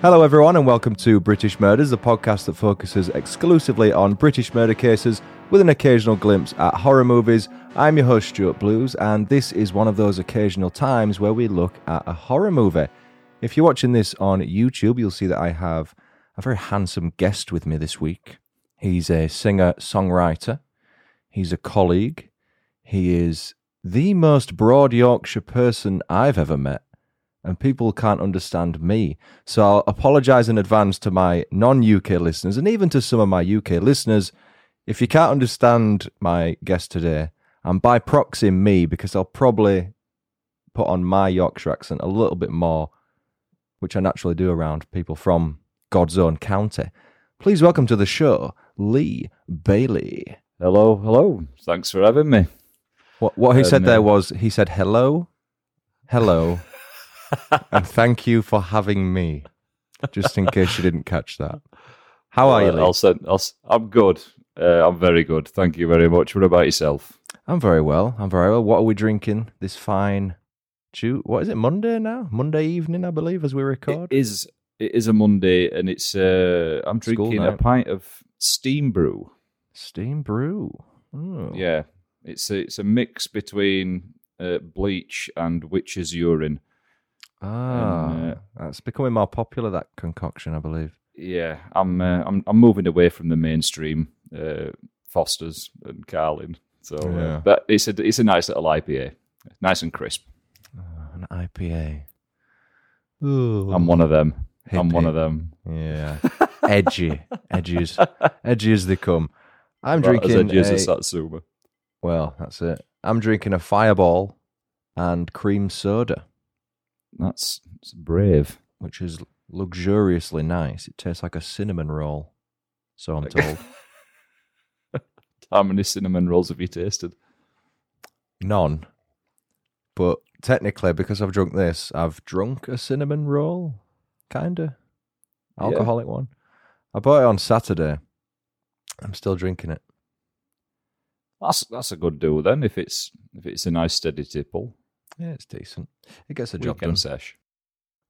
Hello, everyone, and welcome to British Murders, the podcast that focuses exclusively on British murder cases with an occasional glimpse at horror movies. I'm your host, Stuart Blues, and this is one of those occasional times where we look at a horror movie. If you're watching this on YouTube, you'll see that I have a very handsome guest with me this week. He's a singer songwriter, he's a colleague, he is the most broad Yorkshire person I've ever met and people can't understand me. So I'll apologize in advance to my non UK listeners and even to some of my UK listeners. If you can't understand my guest today, I'm by proxy me because I'll probably put on my Yorkshire accent a little bit more, which I naturally do around people from God's own county. Please welcome to the show, Lee Bailey. Hello, hello. Thanks for having me. What, what he Um, said there uh, was he said hello, hello, and thank you for having me. Just in case you didn't catch that. How are you, Uh, Lee? I'll send, I'll, I'm good. Uh, I'm very good. Thank you very much. What about yourself? I'm very well. I'm very well. What are we drinking this fine? What is it? Monday now? Monday evening, I believe, as we record. is. It is a Monday, and it's. Uh, I'm drinking a pint of steam brew. Steam brew. Oh. Yeah, it's a, it's a mix between uh, bleach and witch's urine. Ah, And, uh, that's becoming more popular. That concoction, I believe. Yeah, I'm. Uh, I'm. I'm moving away from the mainstream uh, Fosters and Carling. So, Yeah. uh, but it's a it's a nice little IPA, nice and crisp. Ah, an IPA. Ooh, I'm one of them. I'm one of them. Yeah, edgy, edgy as edgy as they come. I'm Right, as drinking. edgy as a a- Satsuma. well, that's it. I'm drinking a Fireball and cream soda, That's it's brave. which is luxuriously nice. It tastes like a cinnamon roll, so I'm told. How many cinnamon rolls have you tasted? None, but technically, because I've drunk this, I've drunk a cinnamon roll, kinda Yeah. alcoholic one. I bought it on Saturday. I'm still drinking it. That's that's a good deal then. If it's if it's a nice steady tipple, Yeah, it's decent. It gets a job done. weekend sesh.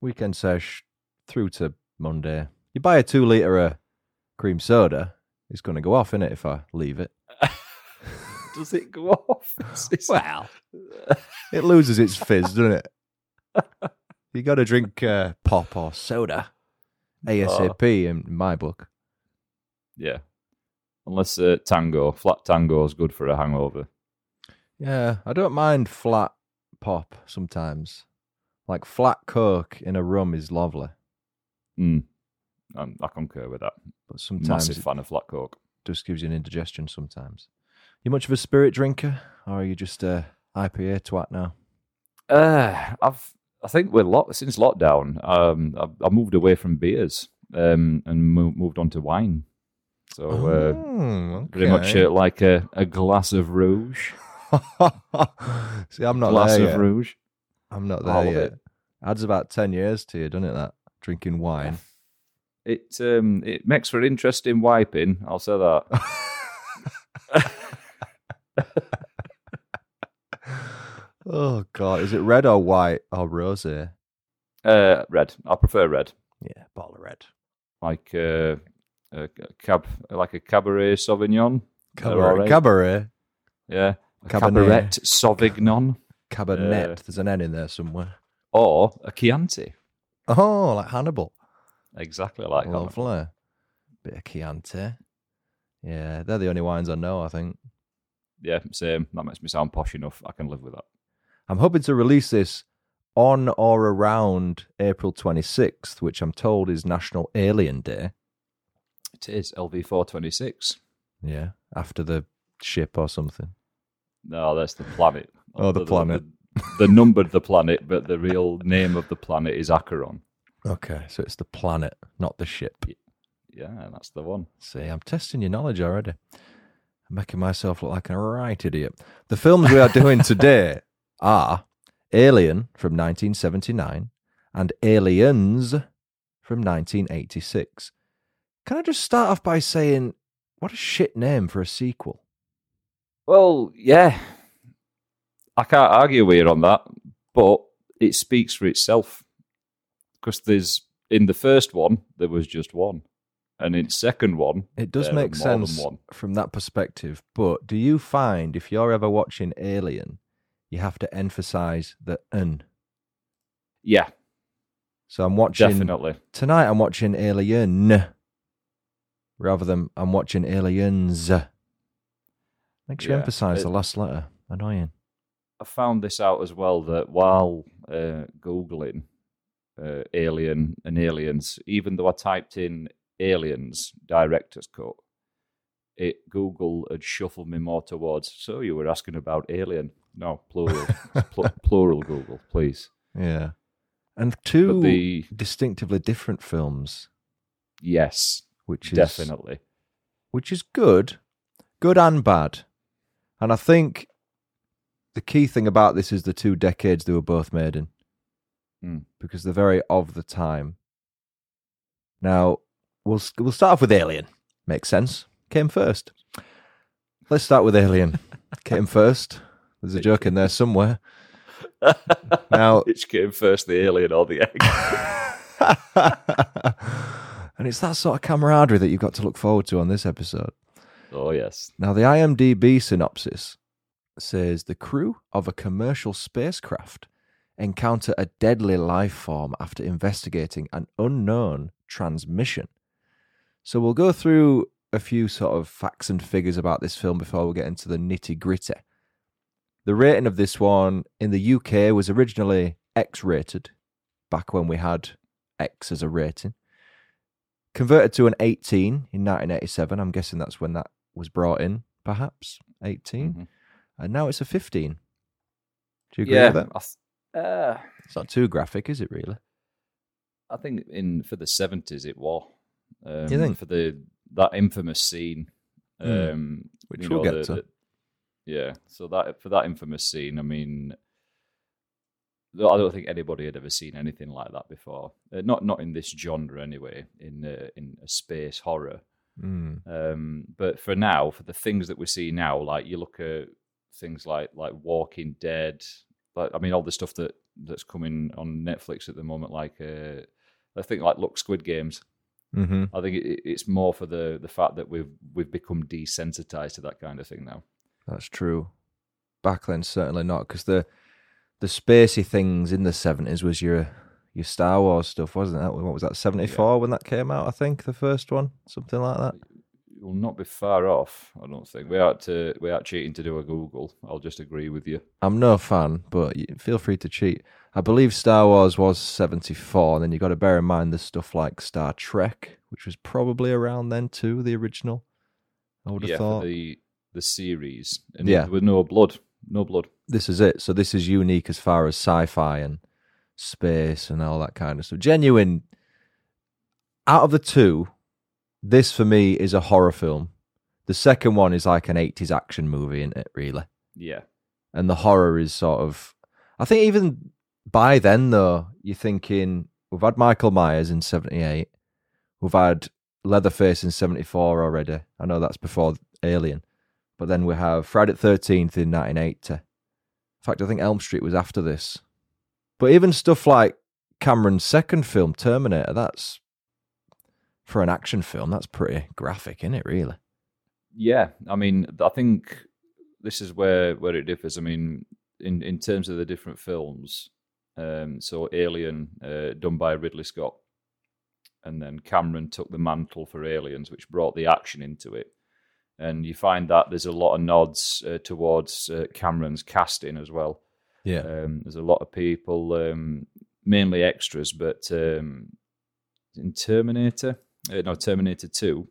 weekend sesh through to Monday. You buy a two litre of cream soda, it's going to go off, innit, if I leave it. Does it go off? Well, it loses its fizz, doesn't it? You got to drink uh, pop or soda ASAP in my book. yeah. Unless uh, tango, flat tango is good for a hangover. Yeah, I don't mind flat pop sometimes. Like flat coke in a rum is lovely, Mm. Um, I concur with that. but sometimes Massive fan of flat coke. just gives you an indigestion sometimes. You much of a spirit drinker, or are you just a IPA twat now? Uh, I've I think we're lock since lockdown. Um, I've, I moved away from beers um, and mo- moved on to wine. So uh, Mm, very much uh, like a, a glass of rouge. See, I'm not glass there of yet. rouge. I'm not All there of yet. it. Adds about ten years to you, doesn't it? That drinking wine. It um it makes for interesting wiping. I'll say that. oh God, is it red or white or rosé? uh, red. I prefer red. Yeah, bottle of red. Like uh, a cab, like a cabaret sauvignon. They're all Cabaret. right. Cabaret. Yeah, Cabernet. cabaret sauvignon Cabernet. Uh, There's an N in there somewhere. or a Chianti. Oh, like Hannibal. Exactly like. Lovely. Bit of Chianti. Yeah, they're the only wines I know, I think. Yeah, same. That makes me sound posh enough. I can live with that. I'm hoping to release this on or around April 26th, which I'm told is National Alien Day. It is LV four twenty six. Yeah, after the ship or something. No, that's the planet. Oh, the planet. The, the numbered the planet, but the real name of the planet is Acheron. Okay, so it's the planet, not the ship. Yeah, that's the one. See, I'm testing your knowledge already. I'm making myself look like a right idiot. The films we are doing today are Alien from 1979 and Aliens from 1986. Can I just start off by saying, what a shit name for a sequel? Well, yeah, I can't argue with you on that, but it speaks for itself because there's in the first one there was just one, and in second one It does make sense from that perspective, but do you find if you're ever watching Alien, you have to emphasize the "n"? Yeah, So I'm watching definitely. tonight. I'm watching Alien rather than I'm watching Aliens. Makes you Yeah, emphasize the last letter. Annoying. I found this out as well that while uh, googling uh, Alien and Aliens, even though I typed in Aliens director's cut, it Google had shuffled me more towards. So you were asking about Alien? No, plural, pl- plural. Google, please. Yeah. And two the distinctively different films, yes, which is definitely. which is good, good and bad. And I think the key thing about this is the two decades they were both made in, Mm. because they're very of the time. Now we'll we'll start off with Alien. Makes sense. Came first. Let's start with Alien. Came first. There's a joke in there somewhere. Now Which came first, the alien or the egg? and it's that sort of camaraderie that you've got to look forward to on this episode. Oh yes. Now, the IMDb synopsis says the crew of a commercial spacecraft encounter a deadly life form after investigating an unknown transmission. So, we'll go through a few sort of facts and figures about this film before we get into the nitty gritty. The rating of this one in the UK was originally X rated, back when we had X as a rating. Converted to an 18 in 1987. I'm guessing that's when that was brought in, perhaps 18. Mhm. And now it's a 15. Do you agree Yeah, with that? Th- uh, It's not too graphic, is it really? I think in for the seventies it was. Um, You think? for the that infamous scene, Hmm. um, Which you we'll get the- to. the- yeah, so that for that infamous scene, I mean, I don't think anybody had ever seen anything like that before. Uh, not not in this genre anyway. In uh, in a space horror. Mm. Um, but for now, for the things that we see now, like you look at things like like Walking Dead, like I mean, all the stuff that that's coming on Netflix at the moment, like uh, I think like look Squid Games. hmm I think it, it's more for the the fact that we've we've become desensitized to that kind of thing now. That's true. Back then, certainly not, because the the spacey things in the 70s was your your Star Wars stuff, wasn't it? What was that, 74 when that came out, I think, the first one? Something like that. You'll not be far off, I don't think. We aren't to we aren't cheating to do a Google. I'll just agree with you. I'm no fan, but feel free to cheat. I believe Star Wars was 74, and then you've got to bear in mind there's stuff like Star Trek, which was probably around then too, the original. I would have yeah, thought. the the series, and Yeah. with no blood, no blood. This is it. So this is unique as far as sci-fi and space and all that kind of stuff. Genuine. Out of the two, this for me is a horror film. The second one is like an 80s action movie, isn't it, really? Yeah. and the horror is sort of I think even by then though, you're thinking we've had Michael Myers in seventy eight, we've had Leatherface in seventy four already. I know that's before Alien. But then we have Friday the thirteenth in nineteen eighty. In fact I think Elm Street was after this. But even stuff like Cameron's second film, Terminator, that's for an action film, that's pretty graphic, isn't it, really? Yeah, I mean, I think this is where where it differs. I mean, in in terms of the different films, um, so Alien, uh, done by Ridley Scott, and then Cameron took the mantle for Aliens, which brought the action into it. And you find that there's a lot of nods uh, towards uh, Cameron's casting as well. Yeah. Um, there's a lot of people, um, mainly extras, but um, in Terminator, uh, no, Terminator 2,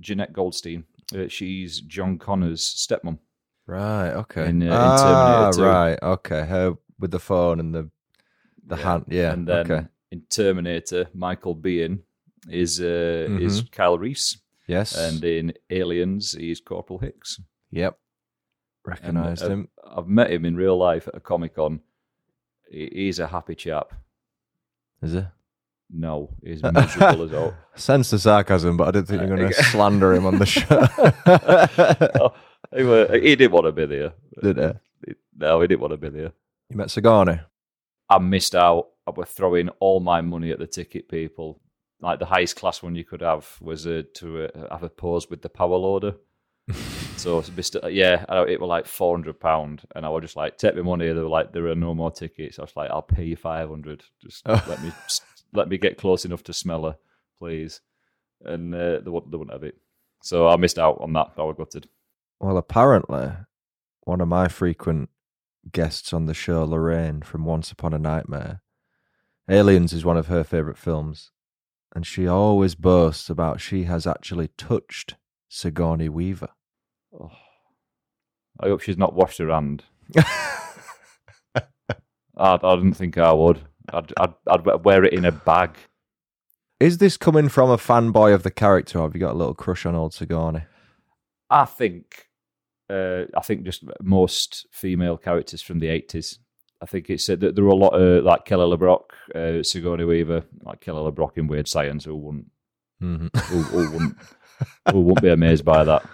Jenette Goldstein, uh, she's John Connor's stepmom. Right. Okay. In, uh, in ah, Terminator 2. right. Okay. Her with the phone and the the hand. Yeah. And then okay. in Terminator, Michael Biehn is uh, is Kyle Reese, Yes. and in Aliens, he's Corporal Hicks. yep. And, Recognized uh, him. I've met him in real life at a Comic Con. He's a happy chap. Is it? No, he's miserable as all. Sense the sarcasm, but I didn't think you're going to slander him on the show. Oh, he, were, he didn't want to be there. Did he? No, he didn't want to be there. You met Sigourney. I missed out I was throwing all my money at the ticket people. Like the highest class one you could have was uh, to uh, have a pose with the power loader. So Yeah, it was like four hundred pound, and I was just like, take my money. They were like, there are no more tickets. I was like, I'll pay you five hundred. Just let me let me get close enough to smell her, please. And uh, they, wouldn't, they wouldn't have it. So I missed out on that. I was gutted. Well, apparently, one of my frequent guests on the show, Lorraine from Once Upon a Nightmare, Aliens is one of her favourite films. And she always boasts about she has actually touched Sigourney Weaver. Oh. I hope she's not washed her hand. I, I didn't think I would. I'd, I'd, I'd wear it in a bag. Is this coming from a fanboy of the character, or have you got a little crush on old Sigourney? I think, uh, I think just most female characters from the eighties. I think it's uh, there were a lot of like Kelly LeBrock, uh, Sigourney Weaver, like Kelly LeBrock in Weird Science. Who wouldn't? Mm-hmm. Who, who, wouldn't? who wouldn't be amazed by that?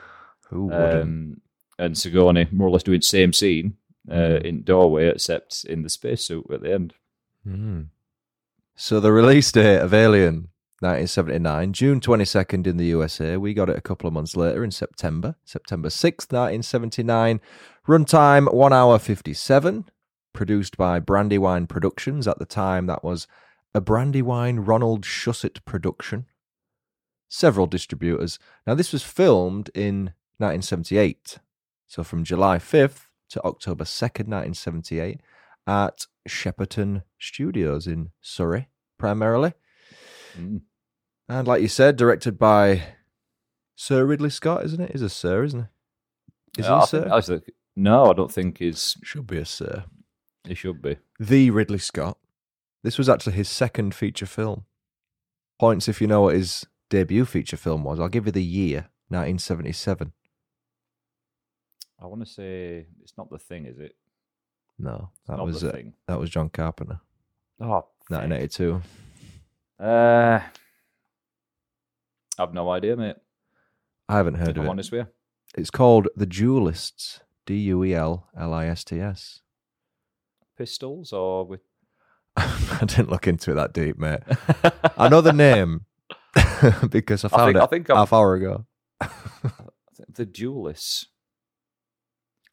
Who wouldn't? Um, and Sigourney more or less doing the same scene uh, mm. in doorway, except in the spacesuit at the end. Mm. So the release date of Alien 1979, June 22nd in the USA. We got it a couple of months later in September, September 6th, 1979. Runtime 1 hour 57. Produced by Brandywine Productions. At the time, that was a Brandywine Ronald Shusett production. Several distributors. Now, this was filmed in 1978. So from July 5th to October 2nd, 1978 at Shepperton Studios in Surrey, primarily. Mm. And like you said, directed by Sir Ridley Scott, isn't it? He's a Sir, isn't he? Is yeah, he a Sir? I think, no, I don't think he's. Should be a Sir. He should be. The Ridley Scott. This was actually his second feature film. Points if you know what his debut feature film was. I'll give you the year 1977. I want to say it's not the thing, is it? No, that was uh, that was John Carpenter. Oh, 1982. Uh, I've no idea, mate. I haven't heard if of I'm it. honest with you. It's called The Duelists. D U E L L I S T S. Pistols or with. I didn't look into it that deep, mate. I know the name because I found I think, it I think half hour ago. the Duelists.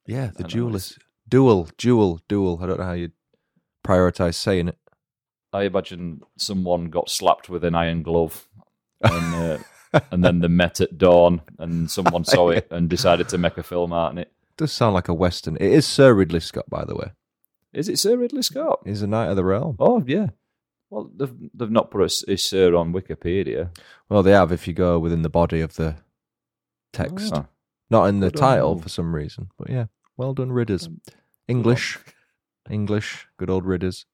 Yeah, the Duelists. Duel, duel, duel. I don't know how you prioritize saying it. I imagine someone got slapped with an iron glove and uh, and then they met at dawn, and someone saw it and decided to make a film out of it. Does sound like a western. It is Sir Ridley Scott, by the way. Is it Sir Ridley Scott? He's a Knight of the Realm. Oh yeah. Well, they've they've not put a, a Sir on Wikipedia. Well, they have if you go within the body of the text, oh, not in the title for some reason. But yeah, well done, Ridders. Um, English, English, good old Ridders.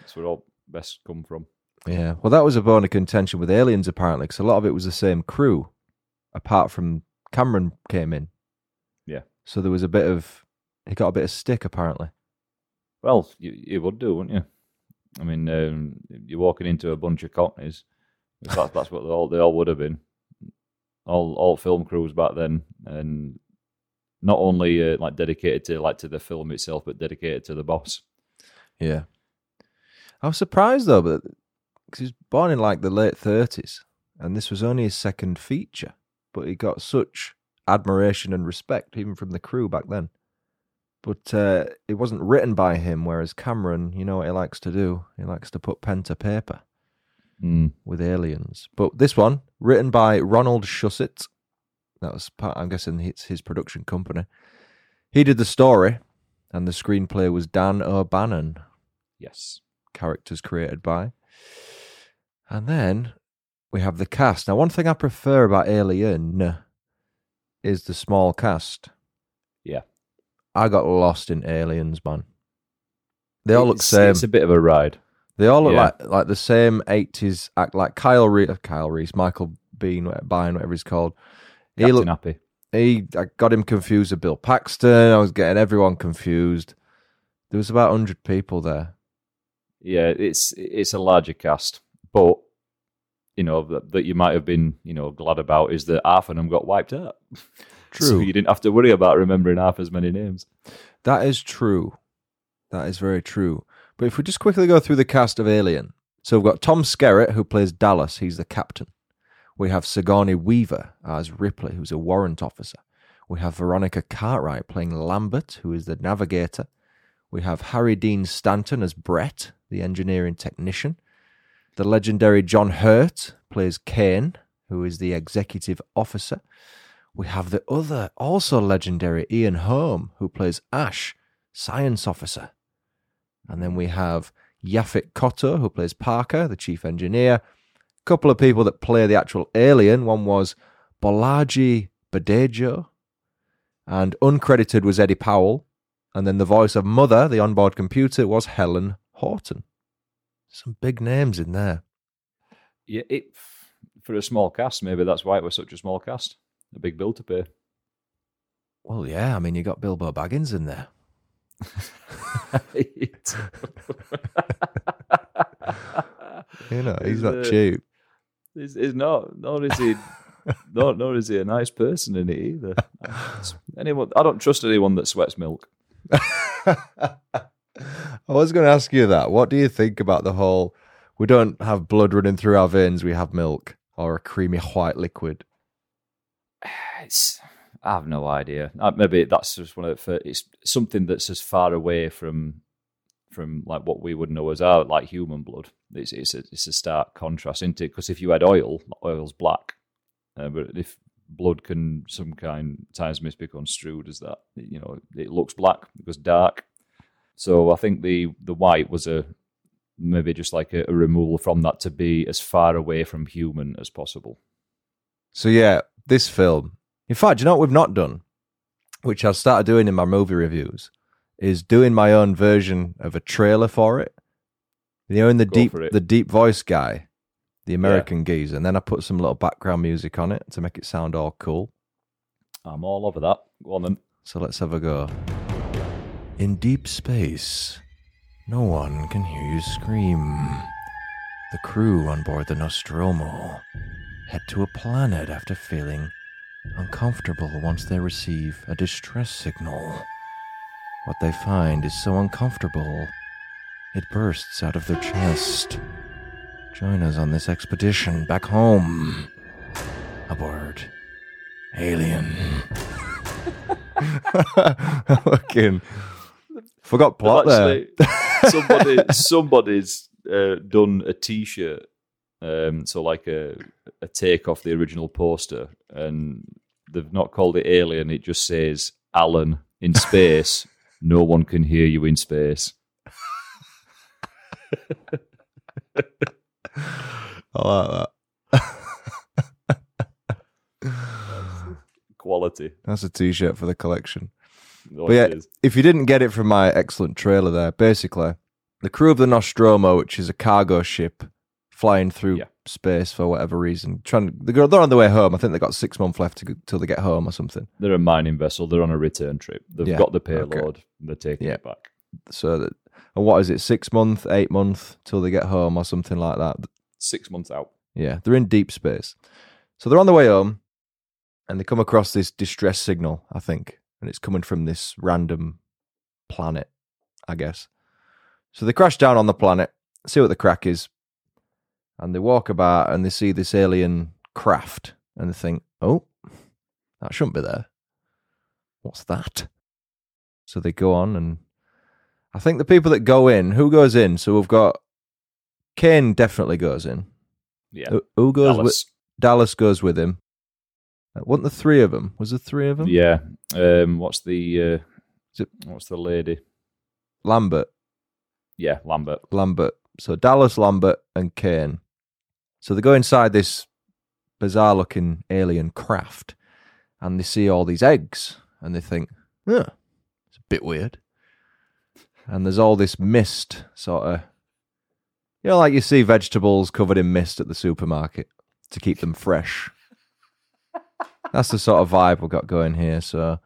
That's where all best come from. Yeah, well, that was a bone of contention with Aliens apparently, because a lot of it was the same crew, apart from Cameron came in. Yeah. So there was a bit of he got a bit of stick apparently. Well, you, you would do, wouldn't you? I mean, um, you're walking into a bunch of cockneys. That's, that's what they all they all would have been. All all film crews back then, and not only uh, like dedicated to like to the film itself, but dedicated to the boss. Yeah, I was surprised though, but because he was born in like the late thirties, and this was only his second feature, but he got such admiration and respect even from the crew back then. But uh, it wasn't written by him, whereas Cameron, you know what he likes to do? He likes to put pen to paper mm. with aliens. But this one, written by Ronald Shusett, that was part, I'm guessing it's his production company. He did the story, and the screenplay was Dan O'Bannon. Yes. Characters created by. And then we have the cast. Now, one thing I prefer about Alien is the small cast. Yeah. I got lost in Aliens, man. They all look same. It's a bit of a ride. They all look yeah. like like the same eighties act like Kyle Reese, uh, Kyle Reese, Michael Bean, Bine, whatever he's called. He looked happy. He I got him confused with Bill Paxton. I was getting everyone confused. There was about hundred people there. Yeah, it's it's a larger cast, but you know that, that you might have been you know glad about is that half of them got wiped out. True. so you didn't have to worry about remembering half as many names. That is true. That is very true. But if we just quickly go through the cast of Alien. So we've got Tom Skerritt, who plays Dallas. He's the captain. We have Sigourney Weaver as Ripley, who's a warrant officer. We have Veronica Cartwright playing Lambert, who is the navigator. We have Harry Dean Stanton as Brett, the engineering technician. The legendary John Hurt plays Kane, who is the executive officer. We have the other, also legendary Ian Holm, who plays Ash, science officer. And then we have Yaphet Kotto, who plays Parker, the chief engineer. Couple of people that play the actual alien. One was Bolaji Badejo, and uncredited was Eddie Powell. And then the voice of Mother, the onboard computer, was Helen Horton. Some big names in there. Yeah, it for a small cast, maybe that's why it was such a small cast. A big bill to pay. Well, yeah, I mean, you got Bilbo Baggins in there. you know, he's not cheap. He's, not. Nor is he. nor, nor is he a nice person in it either. anyone, I don't trust anyone that sweats milk. I was going to ask you that. What do you think about the whole? We don't have blood running through our veins. We have milk or a creamy white liquid. It's. I have no idea. Maybe that's just one of the. It's something that's as far away from from like what we would know as our like human blood. It's it's a, it's a stark contrast, isn't it? Because if you had oil, oil's black, uh, but if blood can some kind times construed as that, you know, it looks black, it goes dark. So I think the the white was a maybe just like a, a removal from that to be as far away from human as possible. So yeah, this film. In fact, you know what we've not done, which I've started doing in my movie reviews, is doing my own version of a trailer for it. You know, in the Go deep the deep voice guy, the American geezer, and then I put some little background music on it to make it sound all cool. I'm all over that. Go on then. So let's have a go. In deep space, no one can hear you scream. The crew on board the Nostromo head to a planet after feeling uncomfortable once they receive a distress signal. What they find is so uncomfortable, it bursts out of their chest. Join us on this expedition back home. Aboard Alien. Fucking forgot plot there. Actually, somebody, somebody's uh, done a T-shirt, um, so like a a take off the original poster, and they've not called it Alien. It just says Alan in space. no one can hear you in space. I like that. Quality. That's a t-shirt for the collection. Oh, But yeah, if you didn't get it from my excellent trailer there, basically, the crew of the Nostromo, which is a cargo ship flying through Yeah. space for whatever reason, trying they go, they're on their way home. I think they've got six months left to till they get home or something. they're a mining vessel. They're on a return trip. They've Yeah, got the okay. payload. They're taking Yeah. it back. So, that, and what is it? Six month, eight month till they get home or something like that. Six months out. Yeah, they're in deep space. So they're on the way home and they come across this distress signal, I think, and it's coming from this random planet, I guess. So they crash down on the planet, see what the crack is, and they walk about and they see this alien craft and they think, oh, that shouldn't be there. What's that? So they go on and I think the people that go in, who goes in? So we've got Kane definitely goes in. Yeah. Who- Who goes with Dallas. Dallas goes with him. Uh, Wasn't the three of them? Was there three of them? Yeah. Um, what's the uh, it- what's the lady? Lambert, Yeah, Lambert. Lambert. So Dallas, Lambert, and Kane. So they go inside this bizarre-looking alien craft, and they see all these eggs, and they think, "Huh, it's a bit weird." And there's all this mist, sort of, you know, like you see vegetables covered in mist at the supermarket to keep them fresh. That's the sort of vibe we've got going here. So,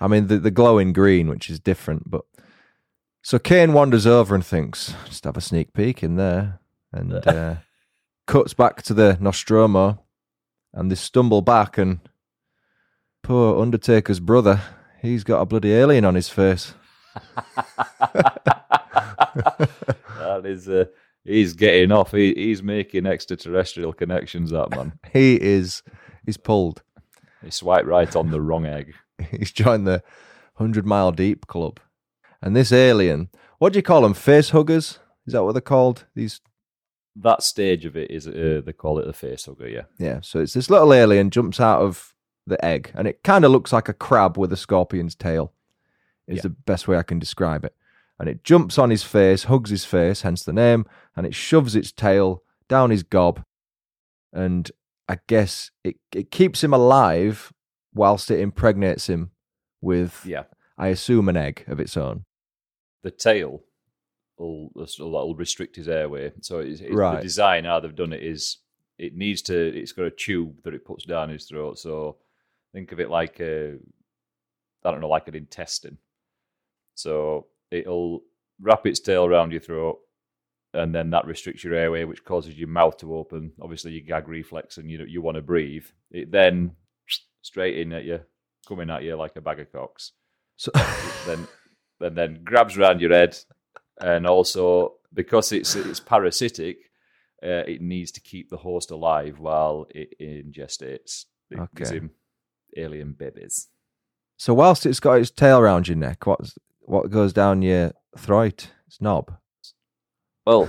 I mean, the, the glowing green, which is different, but so Kane wanders over and thinks, just have a sneak peek in there, and uh, cuts back to the Nostromo, and they stumble back, and poor Undertaker's brother, he's got a bloody alien on his face. that is, uh, he's getting off. He, he's making extraterrestrial connections. That man. he is he's pulled. He swiped right on the wrong egg. He's joined the hundred mile deep club. And this alien, what do you call them? Face huggers? Is that what they're called? These That stage of it is uh, they call it the face hugger. Yeah. yeah. So it's this little alien jumps out of the egg, and it kind of looks like a crab with a scorpion's tail. Is Yeah. the best way I can describe it. And it jumps on his face, hugs his face, hence the name, and it shoves its tail down his gob, and I guess it it keeps him alive whilst it impregnates him with, Yeah. I assume, an egg of its own. The tail will will restrict his airway. So it's, it's Right. the design how they've done it is it needs to. It's got a tube that it puts down his throat. So think of it like a I don't know, like an intestine. So it'll wrap its tail around your throat, and then that restricts your airway, which causes your mouth to open. Obviously, your gag reflex, and you you want to breathe. It then straight in at you, coming at you like a bag of cocks. So Then then then grabs around your head, and also because it's it's parasitic, uh, it needs to keep the host alive while it ingestates. It Okay. alien babies. so whilst it's got its tail around your neck, what's what goes down your throat? It's knob. Well,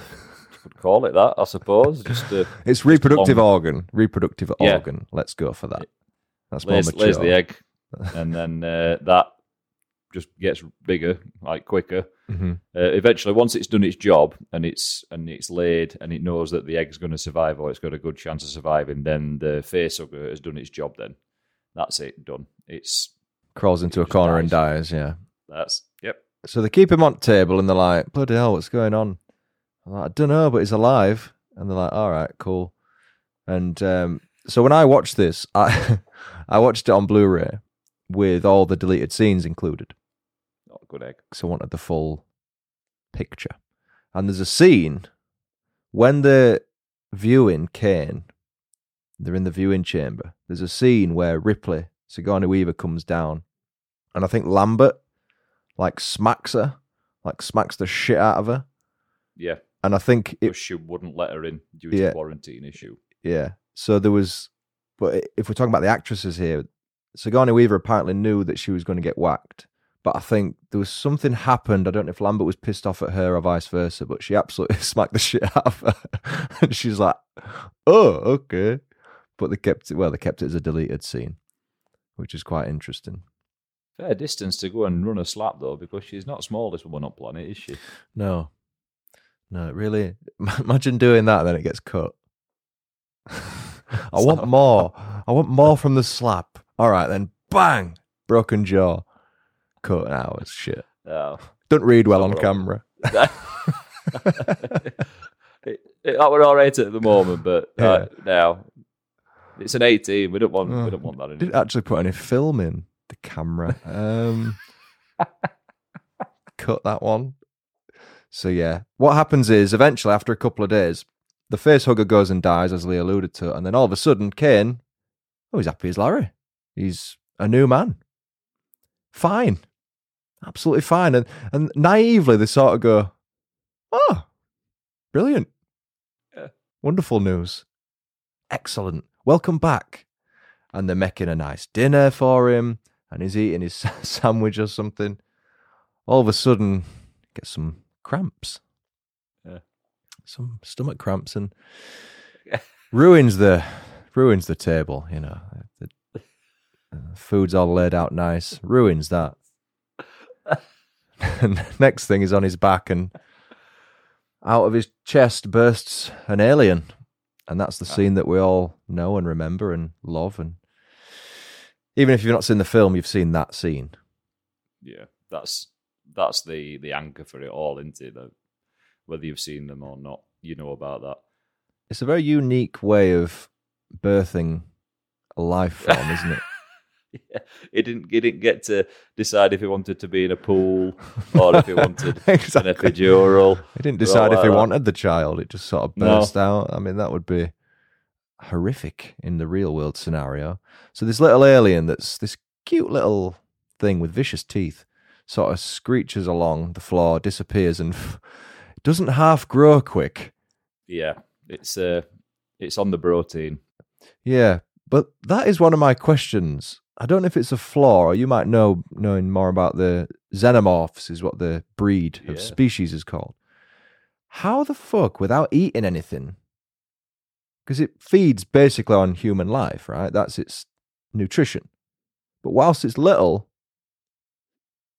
you could call it that, I suppose. Just uh, It's reproductive long- organ. Reproductive Yeah. organ. Let's go for that. That's more lays, mature. lays the egg, and then uh, that just gets bigger, like quicker. Mhm. Uh, eventually, once it's done its job and it's and it's laid, and it knows that the egg's going to survive or it's got a good chance of surviving, then the face hugger has done its job. Then that's it, done. It's Crawls into It a corner and dies. dies. Yeah. that's yep. So they keep him on the table and they're like, bloody hell, what's going on? I'm like, I don't know, but he's alive. And they're like, all right, cool. And um, so when I watched this, I I watched it on Blu-ray with all the deleted scenes included. Good egg. because I wanted the full picture. And there's a scene when they're viewing Kane, they're in the viewing chamber. There's a scene where Ripley, Sigourney Weaver, comes down, and I think Lambert like smacks her, like smacks the shit out of her. Yeah, And I think it, she wouldn't let her in due to Yeah. quarantine issue. yeah. So there was, but if we're talking about the actresses here, Sigourney Weaver apparently knew that she was going to get whacked. But I think there was something happened. I don't know if Lambert was pissed off at her or vice versa, but she absolutely smacked the shit out of her. and she's like, oh, okay. But they kept it, well, they kept it as a deleted scene, which is quite interesting. Fair distance to go and run a slap though, because she's not small. This woman on planet, is she? No, no, really. Imagine doing that and then it gets cut. I want more. I want more from the slap. All right, then bang, broken jaw, cut now. It's shit. No. Don't read well on camera. it, it, we're all right at the moment, but uh, now it's an 18. We don't want Oh, we don't want that Didn't actually put any film in the camera. Um, cut that one. So yeah, what happens is eventually after a couple of days, the face hugger goes and dies, as Lee alluded to, and then all of a sudden, Kane, oh, he's happy as Larry. He's a new man. Fine, absolutely fine, and and naively they sort of go, oh, brilliant, Yeah. wonderful news, excellent, welcome back, and they're making a nice dinner for him, and he's eating his sandwich or something. All of a sudden, gets some cramps, Yeah. some stomach cramps, and ruins the ruins the table. You know, the uh, food's all laid out nice, ruins that. And next thing is on his back, and out of his chest bursts an alien, and that's the scene that we all know and remember and love. And even if you've not seen the film, you've seen that scene. Yeah, that's that's the the anchor for it all, isn't it? That whether you've seen them or not, you know about that. It's a very unique way of birthing a life form, isn't it? Yeah, he didn't he didn't get to decide if he wanted to be in a pool or if he wanted exactly. an epidural. He didn't decide if like he that. wanted the child. It just sort of No. burst out. I mean, that would be horrific in the real world scenario. So this little alien that's this cute little thing with vicious teeth sort of screeches along the floor, disappears, and doesn't half grow quick. Yeah, it's uh, it's on the protein. Yeah, but that is one of my questions. I don't know if it's a flaw, or you might know knowing more about the xenomorphs is what the breed of Yeah. species is called. How the fuck, without eating anything? Because it feeds basically on human life, right? That's its nutrition. But whilst it's little,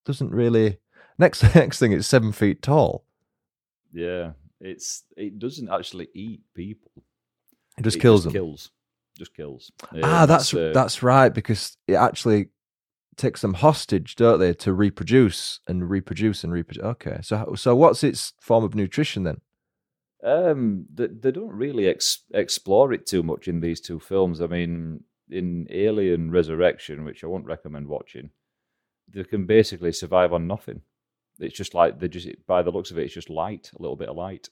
doesn't really. Next next thing, it's seven feet tall. Yeah, it's it doesn't actually eat people. It just It kills them. Kills, just kills. ah, that's uh, that's right because it actually takes them hostage, don't they, to reproduce and reproduce and reproduce. Okay, so so what's its form of nutrition then? Um, they, they don't really ex- explore it too much in these two films. I mean, in Alien Resurrection, which I won't recommend watching, they can basically survive on nothing. It's just like they just by the looks of it, it's just light, a little bit of light.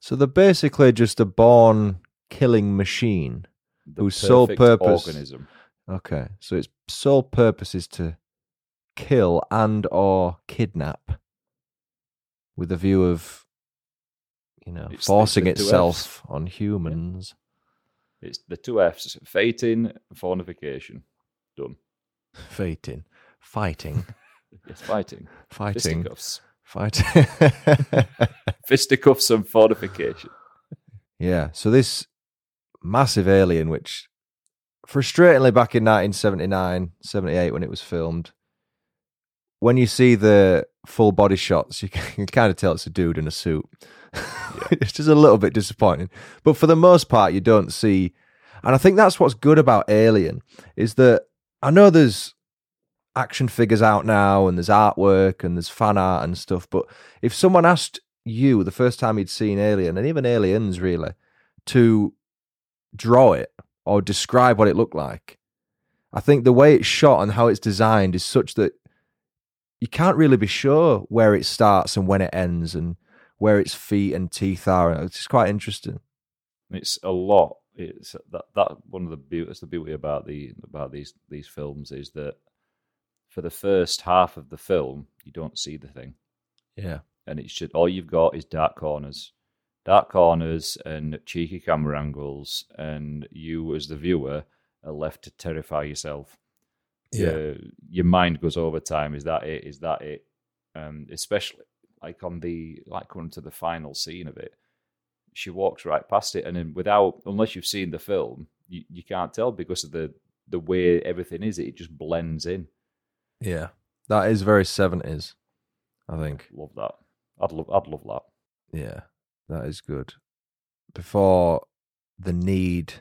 So they're basically just a born killing machine. The Whose sole purpose- organism. Okay, so its sole purpose is to kill and or kidnap, with a view of, you know, It's- forcing the two itself on humans. It's the two F's: fating, fornication. Done. Fighting, fighting, Yes, fighting, fighting, fisticuffs, fighting. fisticuffs, and fornication. Yeah. So this massive alien, which frustratingly back in 1979, 78 when it was filmed, when you see the full body shots, you can kind of tell it's a dude in a suit. it's just a little bit disappointing. But for the most part, you don't see. And I think that's what's good about Alien is that I know there's action figures out now and there's artwork and there's fan art and stuff. But if someone asked you the first time you'd seen Alien and even Aliens really to draw it or describe what it looked like, I think the way it's shot and how it's designed is such that you can't really be sure where it starts and when it ends and where its feet and teeth are. It's quite interesting. It's a lot. It's that that one of the beauty. That's the beauty about the about these these films is that for the first half of the film, you don't see the thing, Yeah. and it's just all you've got is dark corners, dark corners, and cheeky camera angles, and you as the viewer are left to terrify yourself. your, your mind goes over time. Is that it? Is that it? Um, especially like on the like coming to the final scene of it, she walks right past it, and then without unless you've seen the film, you, you can't tell because of the the way everything is. It just blends in. Yeah. That is very 70s, I think. Love that. I'd love. I'd love that. Yeah, that is good. Before the need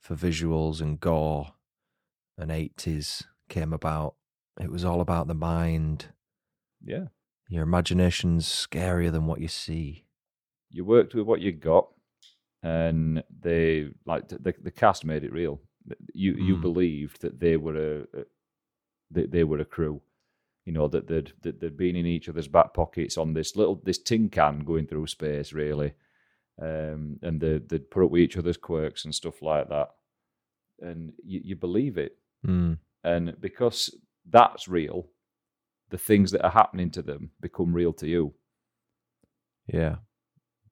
for visuals and gore and 80s came about, it was all about the mind. Yeah, Your imagination's scarier than what you see. you worked with what you got, and they like the the cast made it real. You you Mm. believed that they were a, a they, they were a crew. You know that they'd that they'd been in each other's back pockets on this little this tin can going through space, really, um, and they they'd put up with each other's quirks and stuff like that, and you, you believe it, Mm. and because that's real, the things that are happening to them become real to you. Yeah.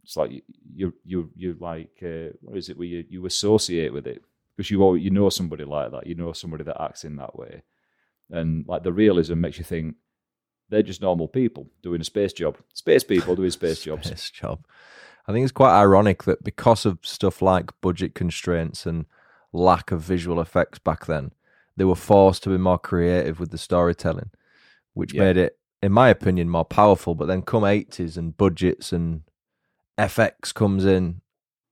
it's like you you you you like uh, what is it where you, you associate with it because you you know somebody like that you know somebody that acts in that way and like the realism makes you think they're just normal people doing a space job space people doing space jobs Space job. I think it's quite ironic that because of stuff like budget constraints and lack of visual effects back then, they were forced to be more creative with the storytelling, which Yeah. made it, in my opinion, more powerful. But then come 80s and budgets and FX comes in,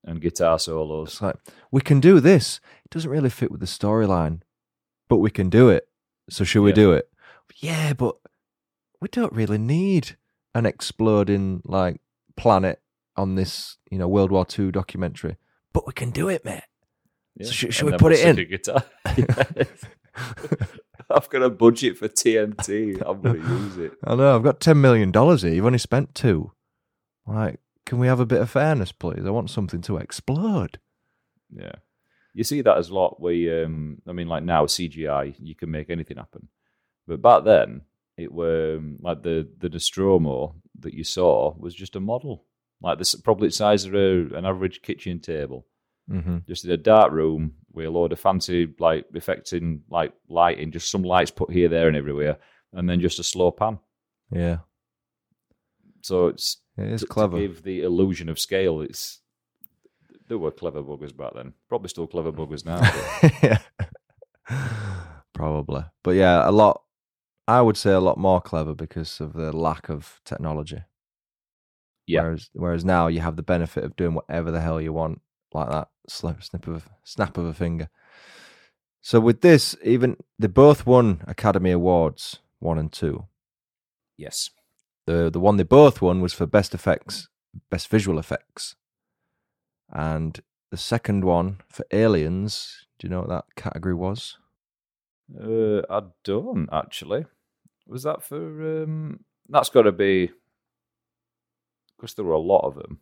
and guitar solos it's like, we can do this. It doesn't really fit with the storyline, but we can do it. So should we Yeah. do it? Yeah, but we don't really need an exploding like planet on this, you know, World War II documentary. But we can do it, mate. Yeah. So should- And should we put it in? guitar I've got a budget for TNT I'm going to use it I know, I've got ten million dollars here. You've only spent two. Like, can we have a bit of fairness, please? I want something to explode. Yeah. You see that as a lot where, you, um, I mean, like now, CGI, you can make anything happen. But back then, it were um, like the, the Nostromo, that you saw was just a model, like this, probably the size of a, an average kitchen table, Mm-hmm. just in a dark room with a load of fancy like effecting like lighting, just some lights put here, there, and everywhere, and then just a slow pan. Yeah, So it's it is to, to clever. give the illusion of scale. It's there were clever buggers back then. Probably still clever buggers now. yeah. Probably. But yeah, a lot, I would say a lot more clever because of the lack of technology. Yeah. Whereas, whereas now you have the benefit of doing whatever the hell you want, like that slip, snip of snap of a finger. So with this, even they both won Academy Awards one and two. yes. The the one they both won was for best effects, best visual effects, and the second one for Aliens. Do you know what that category was? Uh, I don't actually. Was that for? Um, that's got to be because there were a lot of them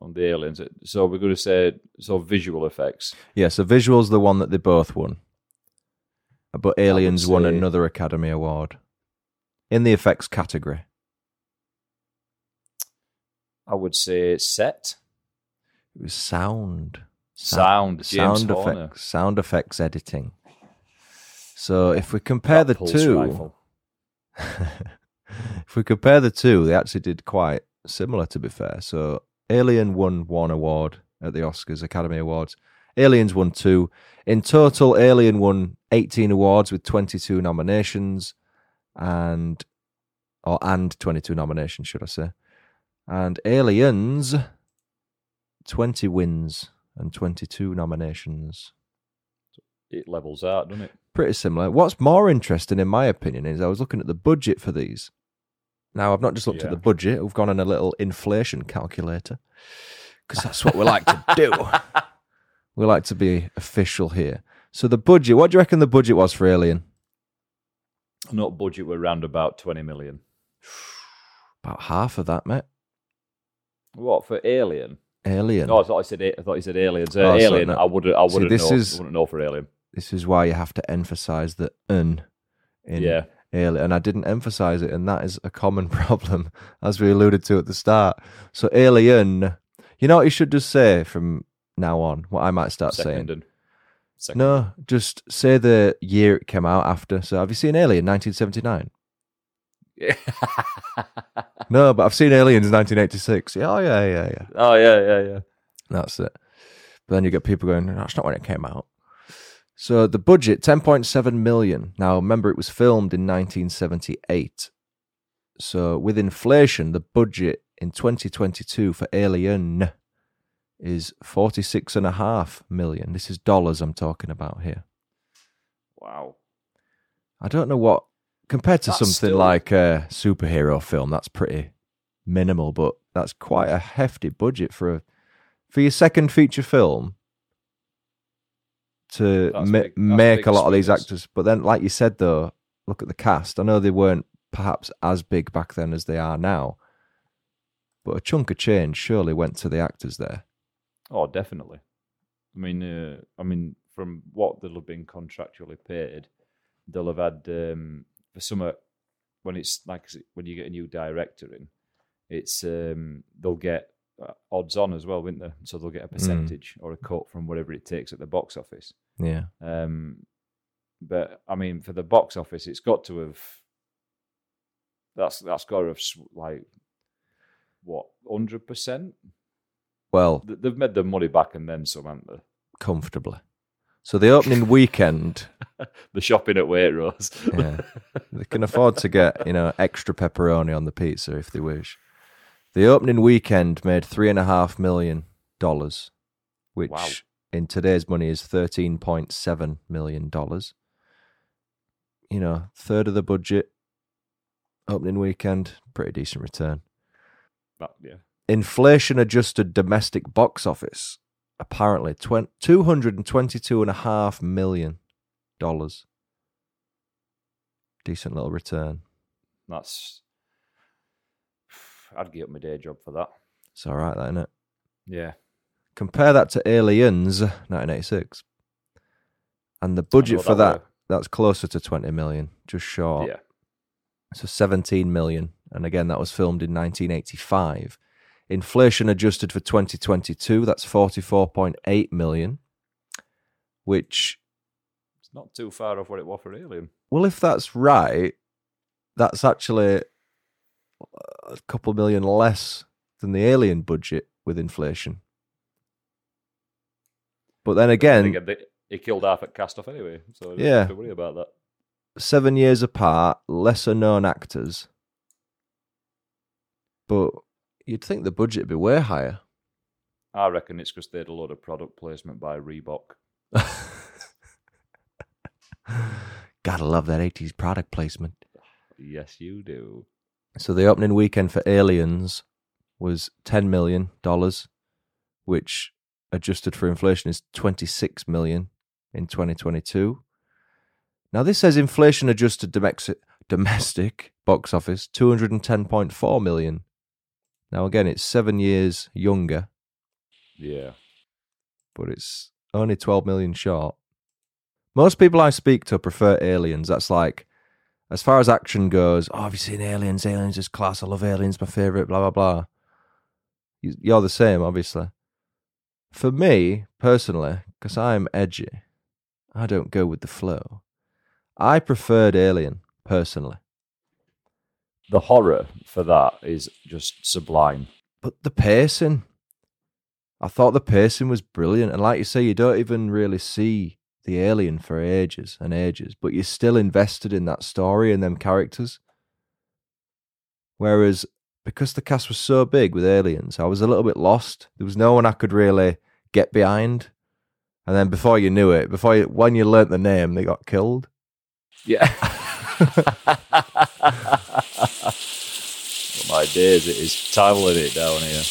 on the aliens. So we're going to say so visual effects. Yeah, so visuals the one that they both won, but Aliens won another Academy Award in the effects category. I would say set, It was sound, sound, James sound effects, sound effects editing. So if we compare That the two, if we compare the two, they actually did quite similar. To be fair, so Alien won one award at the Oscars, Academy Awards. Aliens won two. In total, Alien won 18 awards with 22 nominations, and or and 22 nominations, should I say? And Aliens, 20 wins and 22 nominations It levels out, doesn't it? pretty similar. What's more interesting, in my opinion, is I was looking at the budget for these. Now, I've not just looked Yeah. at the budget, we've gone on a little inflation calculator because that's what we like to do. We like to be official here. So, the budget, what do you reckon the budget was for Alien? Not budget. We're around about twenty million. About half of that, mate. What for Alien? Alien. No, I thought I said. I thought you said aliens. Uh, Oh, sorry, alien. no. I would. I wouldn't this know. is- I wouldn't know for Alien. This is why you have to emphasize the un in Yeah. Alien, and I didn't emphasize it, and that is a common problem, as we alluded to at the start. So, Alien, you know what you should just say from now on? What I might start saying. Second and second. No, just say the year it came out after. So, have you seen Alien 1979? No, but I've seen Aliens 1986. Yeah, oh, yeah, yeah, yeah. oh yeah, yeah, yeah. That's it. But then you get people going, no, that's not when it came out. So the budget, 10.7 million. Now, remember, it was filmed in 1978. So with inflation, the budget in 2022 for Alien is 46.5 million. This is dollars I'm talking about here. Wow. I don't know what, compared to That's something still- like a superhero film, that's pretty minimal, but that's quite a hefty budget for a for your second feature film to ma- big- make a lot of these actors. But then, like you said, though, look at the cast. I know they weren't perhaps as big back then as they are now, but a chunk of change surely went to the actors there. Oh, definitely. I mean, uh, I mean, from what they'll have been contractually paid, they'll have had um, for summer when it's like when you get a new director in, it's um, they'll get uh, odds on as well, won't they? So they'll get a percentage or a cut from whatever it takes at the box office. Yeah, Um, but I mean, for the box office, it's got to have that's that's got to have like what hundred percent. well, They've made their money back and then some, haven't they? comfortably. So the opening weekend. The shopping at Waitrose. Yeah. they can afford to get, you know, extra pepperoni on the pizza if they wish. The opening weekend made three and a half million dollars, which Wow. in today's money is thirteen point seven million dollars. You know, third of the budget. Opening weekend, pretty decent return. That- yeah. Inflation adjusted domestic box office, apparently twen- two hundred and twenty-two and a half million dollars. Decent little return. That's. I'd give up my day job for that. It's all right, that, isn't it? Yeah. Compare that to Aliens, 1986. And the budget for that that, that's closer to 20 million, just short. Yeah. So 17 million and again that was filmed in 1985. Inflation adjusted for 2022, that's 44.8 million, which not too far off what it was for Alien. well, if that's right, that's actually a couple million less than the Alien budget with inflation. But then again, he killed half at cast off anyway, so Yeah. have to worry about that. seven years apart, lesser known actors. But you'd think the budget would be way higher. I reckon it's because they had a lot of product placement by Reebok. Gotta love that 80s product placement. Yes, you do. So the opening weekend for Aliens was $10 million, which adjusted for inflation is 26 million in 2022. Now this says inflation adjusted domestic domestic box office 210.4 million. Now again it's 7 years younger, Yeah. but it's only 12 million short. Most people I speak to prefer Aliens. That's like as far as action goes, oh, have you seen Aliens? Aliens is class. I love Aliens, my favorite, blah, blah, blah. You- You're the same, obviously. For me, personally, because I'm edgy, I don't go with the flow. I preferred Alien, personally. The horror for that is just sublime. But the pacing, I thought the pacing was brilliant. And like you say, you don't even really see the alien for ages and ages, but you're still invested in that story and them characters. Whereas because the cast was so big with aliens, I was a little bit lost. There was no one I could really get behind. And then before you knew it, before you, when you learnt the name, they got killed. Yeah. My days, it is tiling it down here.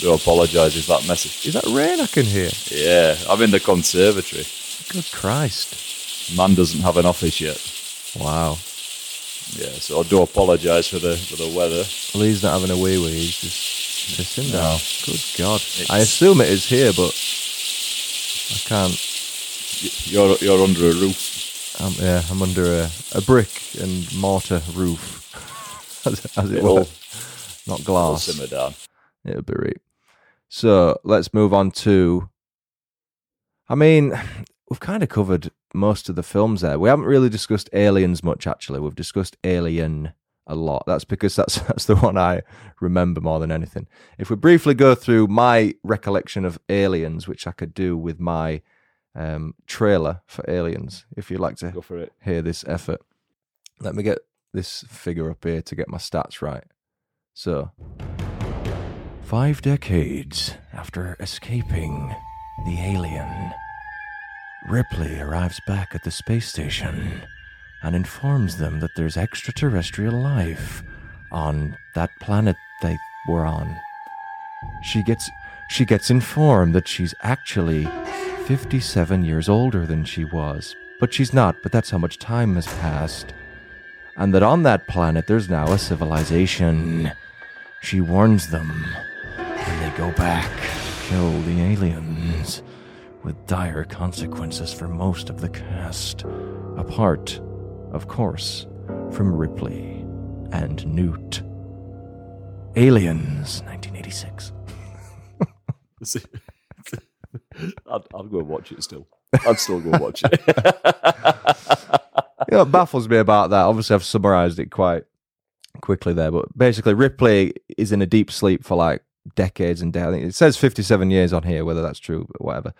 Do apologise if that message. Is that rain I can hear? Yeah, I'm in the conservatory. Good Christ. Man doesn't have an office yet. Wow. Yeah, so I do apologise for the for the weather. Well, he's not having a wee wee. He's just pissing No. down. Good God. I assume it is here, but I can't. You're you're under a roof. I'm, yeah, I'm under a, a brick and mortar roof, as, as it It'll, were. Not glass. it'll simmer down. It'll be right. So let's move on to. I mean, we've kind of covered most of the films there. We haven't really discussed Aliens much, actually. We've discussed Alien a lot. That's because that's that's the one I remember more than anything. If we briefly go through my recollection of Aliens, which I could do with my um, trailer for Aliens, if you'd like to Go for it. hear this effort. Let me get this figure up here to get my stats right. So, five decades after escaping the alien, Ripley arrives back at the space station and informs them that there's extraterrestrial life on that planet they were on. She gets she gets informed that she's actually 57 years older than she was, but she's not, but that's how much time has passed. And that on that planet there's now a civilization. She warns them, and they go back, to kill the aliens, with dire consequences for most of the cast, apart, of course, from Ripley and Newt. Aliens, 1986. I'd, I'd go and watch it still. I'd still go and watch it. you know, what baffles me about that. Obviously, I've summarized it quite quickly there, but basically, Ripley is in a deep sleep for like decades and decades. It says fifty-seven years on here, whether that's true, but whatever.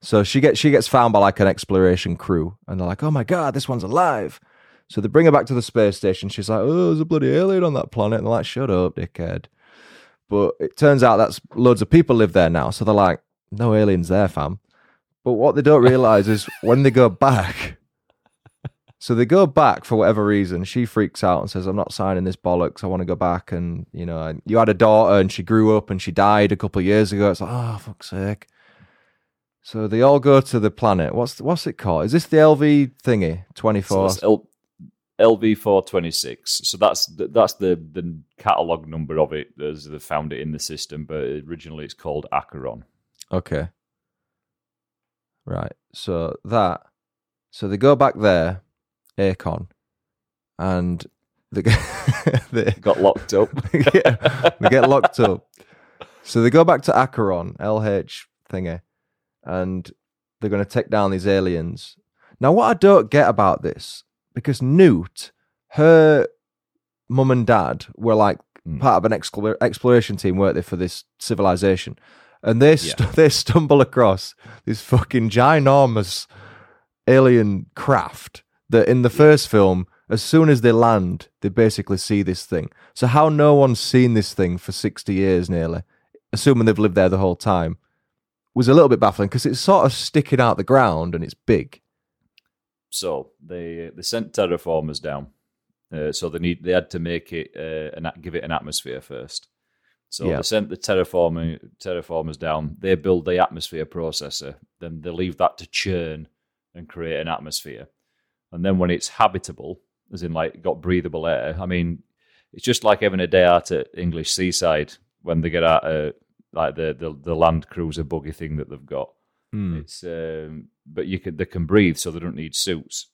So she gets she gets found by like an exploration crew, and they're like, "Oh my god, this one's alive!" So they bring her back to the space station. She's like, "Oh, there's a bloody alien on that planet," and they're like, "Shut up, dickhead." But it turns out that's loads of people live there now, so they're like, "No aliens there, fam." But what they don't realize is when they go back, so they go back for whatever reason. She freaks out and says, "I'm not signing this bollocks. I want to go back." And you know, you had a daughter, and she grew up, and she died a couple of years ago. It's like, oh fuck's sake. So they all go to the planet. What's what's it called? Is this the LV thingy? Twenty four. So L- LV four twenty six. So that's the, that's the the catalog number of it as they found it in the system. But originally it's called Acheron. Okay. Right. So that. So they go back there, Acheron, and they get, they, Got locked up. yeah, they get locked up. So they go back to Acheron, LH thingy, and they're going to take down these aliens. Now, what I don't get about this, because Newt, her mum and dad were like Hmm. part of an explo- exploration team, weren't they, for this civilization? And they st- they stumble across this fucking ginormous alien craft that in the first film, as soon as they land, they basically see this thing. So how no one's seen this thing for sixty years nearly, assuming they've lived there the whole time, was a little bit baffling because it's sort of sticking out the ground and it's big. So they they sent terraformers down. Uh, so they need they had to make it uh, an, give it an atmosphere first. So Yeah. they sent the terraforming terraformers down. They build the atmosphere processor. Then they leave that to churn and create an atmosphere. And then when it's habitable, as in like got breathable air, I mean, it's just like having a day out at English seaside when they get out uh, like the, the the Land Cruiser buggy thing that they've got. It's um, but you can they can breathe, so they don't need suits.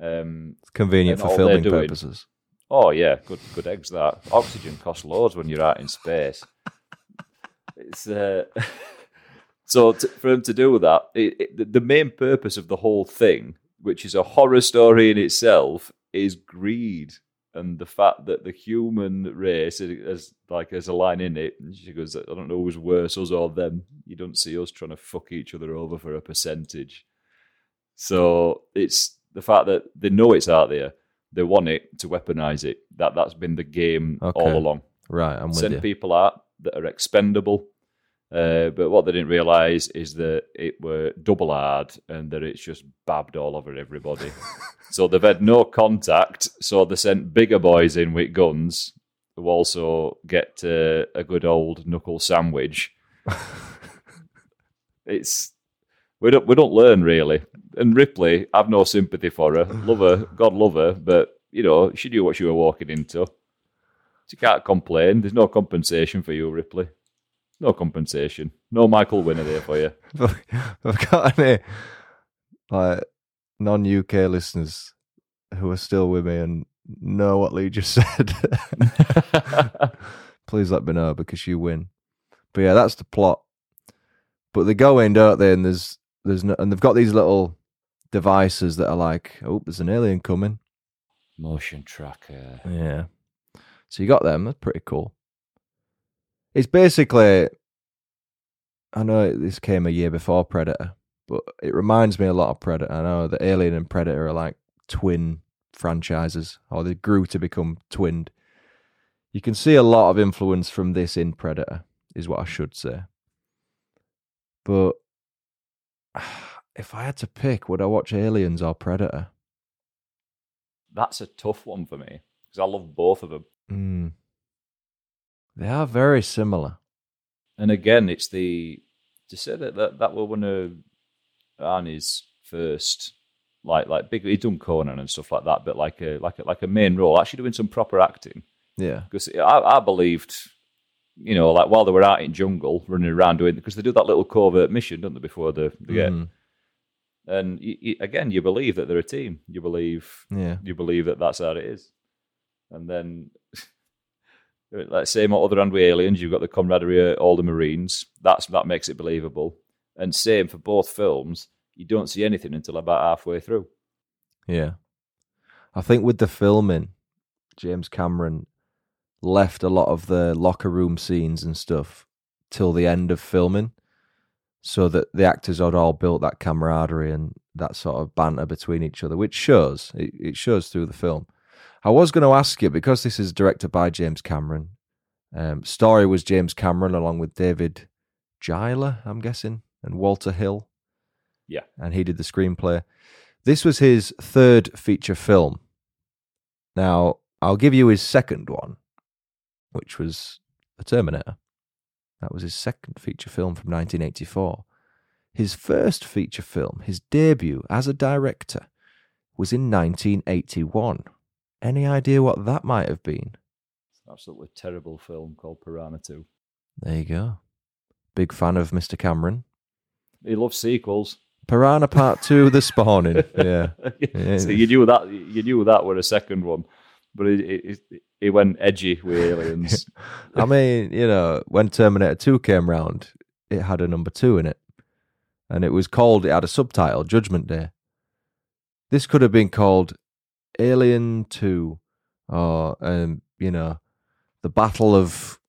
Um, It's convenient for filming doing- purposes. oh yeah, good good eggs. That oxygen costs loads when you're out in space. it's uh, so t- for them to do that, it, it, the main purpose of the whole thing, which is a horror story in itself, is greed and the fact that the human race is like there's a line in it and she goes i don't know who's worse us or them. You don't see us trying to fuck each other over for a percentage. So it's the fact that they know it's out there they want it to weaponize it that that's been the game Okay. all along. Right, I'm with send people out that are expendable uh, but what they didn't realize is that it were double hard and that it's just babbed all over everybody. so they've had no contact. So they sent bigger boys in with guns who also get uh, a good old knuckle sandwich. it's we don't we don't learn really. And Ripley, I've no sympathy for her. Love her, God love her, but you know she knew what she was walking into. She can't complain. There's no compensation for you, Ripley. No compensation. No Michael Winner there for you. I've got any like non UK listeners who are still with me and know what Lee just said. Please let me know because you win. But yeah, that's the plot. But they go in, don't they? And there's there's no, and they've got these little devices that are like, oh, there's an alien coming. Motion tracker. Yeah. So you got them. That's pretty cool. It's basically, I know this came a year before Predator, but it reminds me a lot of Predator. I know that Alien and Predator are like twin franchises, or they grew to become twinned. You can see a lot of influence from this in Predator, is what I should say. But if I had to pick, would I watch Aliens or Predator? That's a tough one for me because I love both of them. Mm. They are very similar. And again, it's the to say that that, that were one of Arnie's first, like like big. He'd done Conan and stuff like that, but like a like a, like a main role, actually doing some proper acting. Yeah. Because I, I believed, you know, like while they were out in jungle running around doing because they do that little covert mission, don't they, before they, they get. Mhm. And y y again, you believe that they're a team. You believe Yeah. you believe that that's how it is. And then, let's say, on other hand with aliens, you've got the camaraderie all the Marines. That's that makes it believable. And same for both films. You don't see anything until about halfway through. Yeah. I think with the filming, James Cameron left a lot of the locker room scenes and stuff till the end of filming so that the actors had all built that camaraderie and that sort of banter between each other, which shows. It, it shows through the film. I was going to ask you, because this is directed by James Cameron, um, story was James Cameron along with David Giler, I'm guessing, and Walter Hill. Yeah. And he did the screenplay. This was his third feature film. Now, I'll give you his second one, which was The Terminator. That was his second feature film from 1984. His first feature film, his debut as a director, was in 1981. Any idea what that might have been? Absolutely terrible film called Piranha 2. There you go. Big fan of Mr. Cameron. He loves sequels. Piranha Part 2, The Spawning. Yeah. Yeah. so you knew that you knew that were a second one. but it, he, he went edgy with aliens. I mean, you know, when Terminator 2 came round, it had a number two in it. And it was called, it had a subtitle, Judgment Day. This could have been called Alien 2 or, um, you know, The Battle of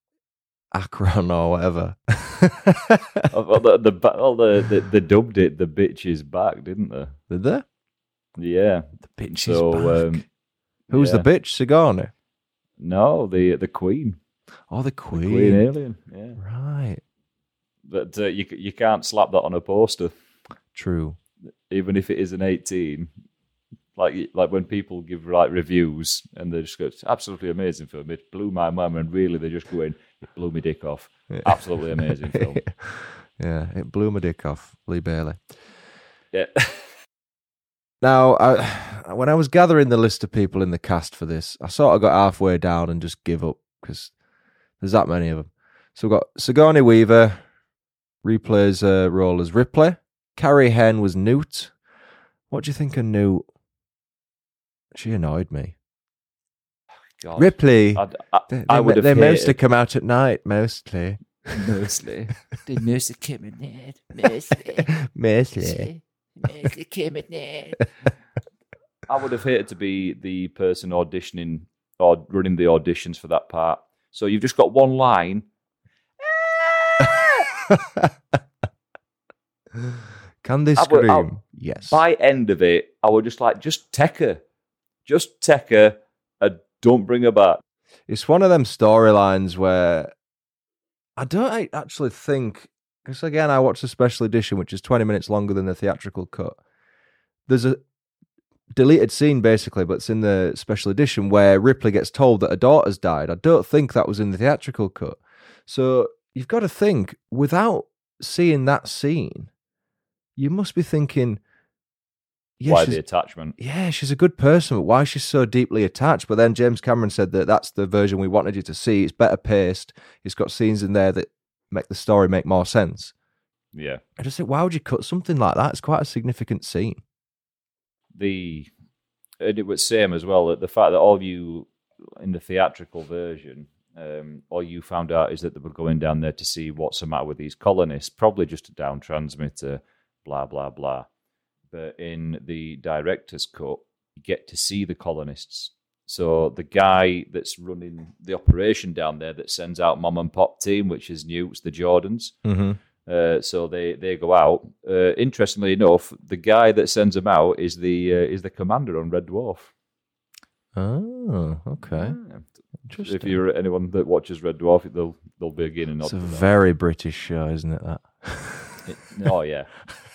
Akron or whatever. well, the, the, the, the, they dubbed it The Bitch is Back, didn't they? Did they? Yeah. The bitch So, is back. um, Who's yeah. the bitch? Sigourney. No, the the Queen. Oh, the The Queen. Queen alien. Yeah. Right. But uh, you, you can't slap that on a poster, True. even if it is an 18. Like like when people give like reviews and they just go, it's absolutely amazing film. It blew my mind, and really they're just going, it blew me dick off. Absolutely amazing film. yeah, it blew my dick off, Lee Bailey. Yeah. Now, I, when I was gathering the list of people in the cast for this, I sort of got halfway down and just give up because there's that many of them. So we've got Sigourney Weaver, replays her role as Ripley. Carrie Henn was Newt. What do you think of Newt? She annoyed me. God. Ripley. I'd- I, They, I they, would have they mostly come out at night, mostly. Mostly. they mostly came at night. Mostly. mostly. Mostly came at night. I would have hated to be the person auditioning or running the auditions for that part. So you've just got one line. Can they I would- scream? I- yes. By end of it, I would just like, just take her. Just take her and don't bring her back. It's one of them storylines where I don't actually think because again I watched the special edition, which is twenty minutes longer than the theatrical cut. There's a deleted scene basically, but it's in the special edition where Ripley gets told that her daughter's died. I don't think that was in the theatrical cut. So you've got to think without seeing that scene, you must be thinking, yeah, Why the attachment? yeah, she's a good person, but why she's so deeply attached? But then James Cameron said that that's the version we wanted you to see. It's better paced. It's got scenes in there that make the story make more sense. Yeah. I just said, why would you cut something like that? It's quite a significant scene. The and it was same as well. that The fact that all of you in the theatrical version, um, all you found out is that they were going down there to see what's the matter with these colonists, probably just a down transmitter, blah blah blah. But in the director's cut, you get to see the colonists. So the guy that's running the operation down there that sends out mom and pop team, which is new, it's the Jordans. Mm-hmm. Uh, so they, they go out. Uh, interestingly enough, the guy that sends them out is the uh, is the commander on Red Dwarf. Oh, okay. Yeah. Interesting. If you're anyone that watches Red Dwarf, they'll they'll be again and it's a very British show, isn't it? That. oh yeah,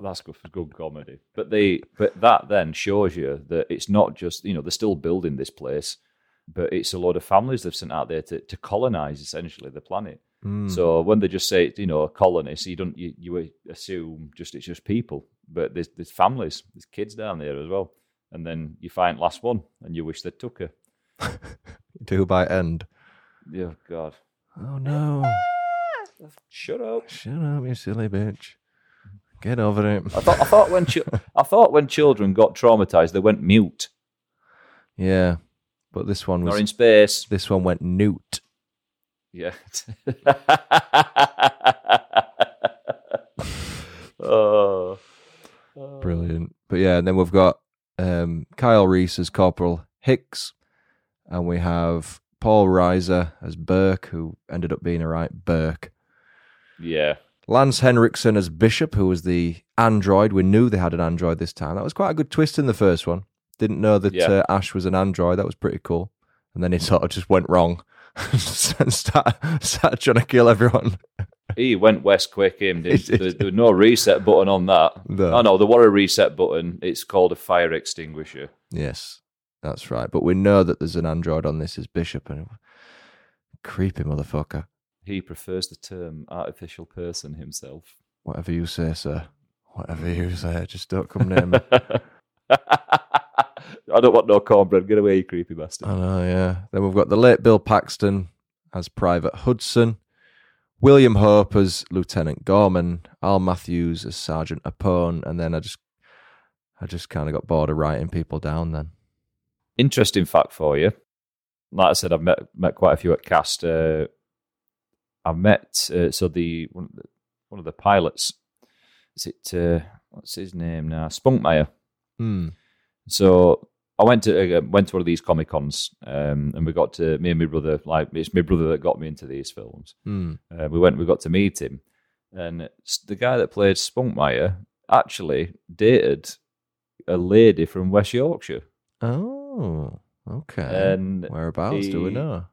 that's good for good comedy. But they but that then shows you that it's not just you know they're still building this place, but it's a lot of families they've sent out there to to colonize essentially the planet. Mm. So when they just say you know colonists, you don't you, you assume just it's just people, but there's there's families, there's kids down there as well, and then you find last one and you wish they took her. Do by end. Yeah, God, Oh no! shut up. Shut up, you silly bitch. Get over it. I thought I thought when chi- I thought when children got traumatized, they went mute Yeah, but this one was or in space. This one went newt. Yeah. oh. Brilliant. But yeah, and then we've got um, Kyle Reese as Corporal Hicks, and we have Paul Reiser as Burke, who ended up being a right Burke. Yeah. Lance Henriksen as Bishop, who was the android. We knew they had an android this time. That was quite a good twist in the first one. Didn't know that Yeah. uh, Ash was an android. That was pretty cool. And then it sort of just went wrong and started, started trying to kill everyone. He went west quick, him. Did. there, there was no reset button on that. No. Oh no, there was a reset button. It's called a fire extinguisher. Yes, that's right. But we know that there's an android on this as Bishop, and creepy motherfucker. He prefers the term artificial person himself. Whatever you say, sir. Whatever you say, just don't come near me. I don't want no cornbread. Get away, you creepy bastard. I know, yeah. Then we've got the late Bill Paxton as Private Hudson, William Hope as Lieutenant Gorman, Al Matthews as Sergeant Apone, and then I just, I just kind of got bored of writing people down. Then interesting fact for you. Like I said, I've met met quite a few at cast. Uh, I've met uh, so the one, of the one of the pilots. Is it uh, what's his name now? Spunkmeyer. Hmm. So I went to uh, went to one of these comic cons, um, and we got to me and my brother. Like it's my brother that got me into these films. Hmm. Uh, we went, we got to meet him, and the guy that played Spunkmeyer actually dated a lady from West Yorkshire. Oh, okay. And Whereabouts do we know?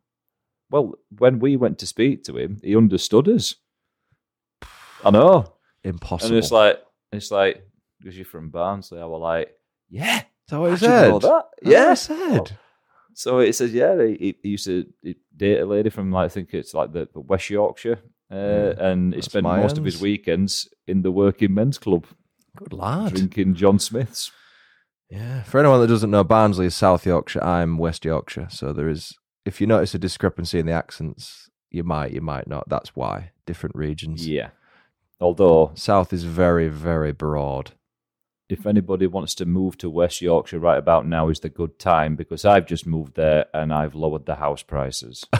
Well, when we went to speak to him, he understood us. I know, Impossible. and it's like it's like because you're from Barnsley. I was like, yeah, Is that what he how'd know said? that? Yeah, he said. So it says, yeah, he, he used to date a lady from, like, I think it's like the, the West Yorkshire, uh, and he spent most of his weekends in the working men's club Good lad. drinking John Smiths. Yeah. For anyone that doesn't know, Barnsley is South Yorkshire. I'm West Yorkshire. So there is, if you notice a discrepancy in the accents, you might, you might not. That's why. Different regions. Yeah. Although, South is very, very broad. if anybody wants to move to West Yorkshire right about now, is the good time because I've just moved there and I've lowered the house prices.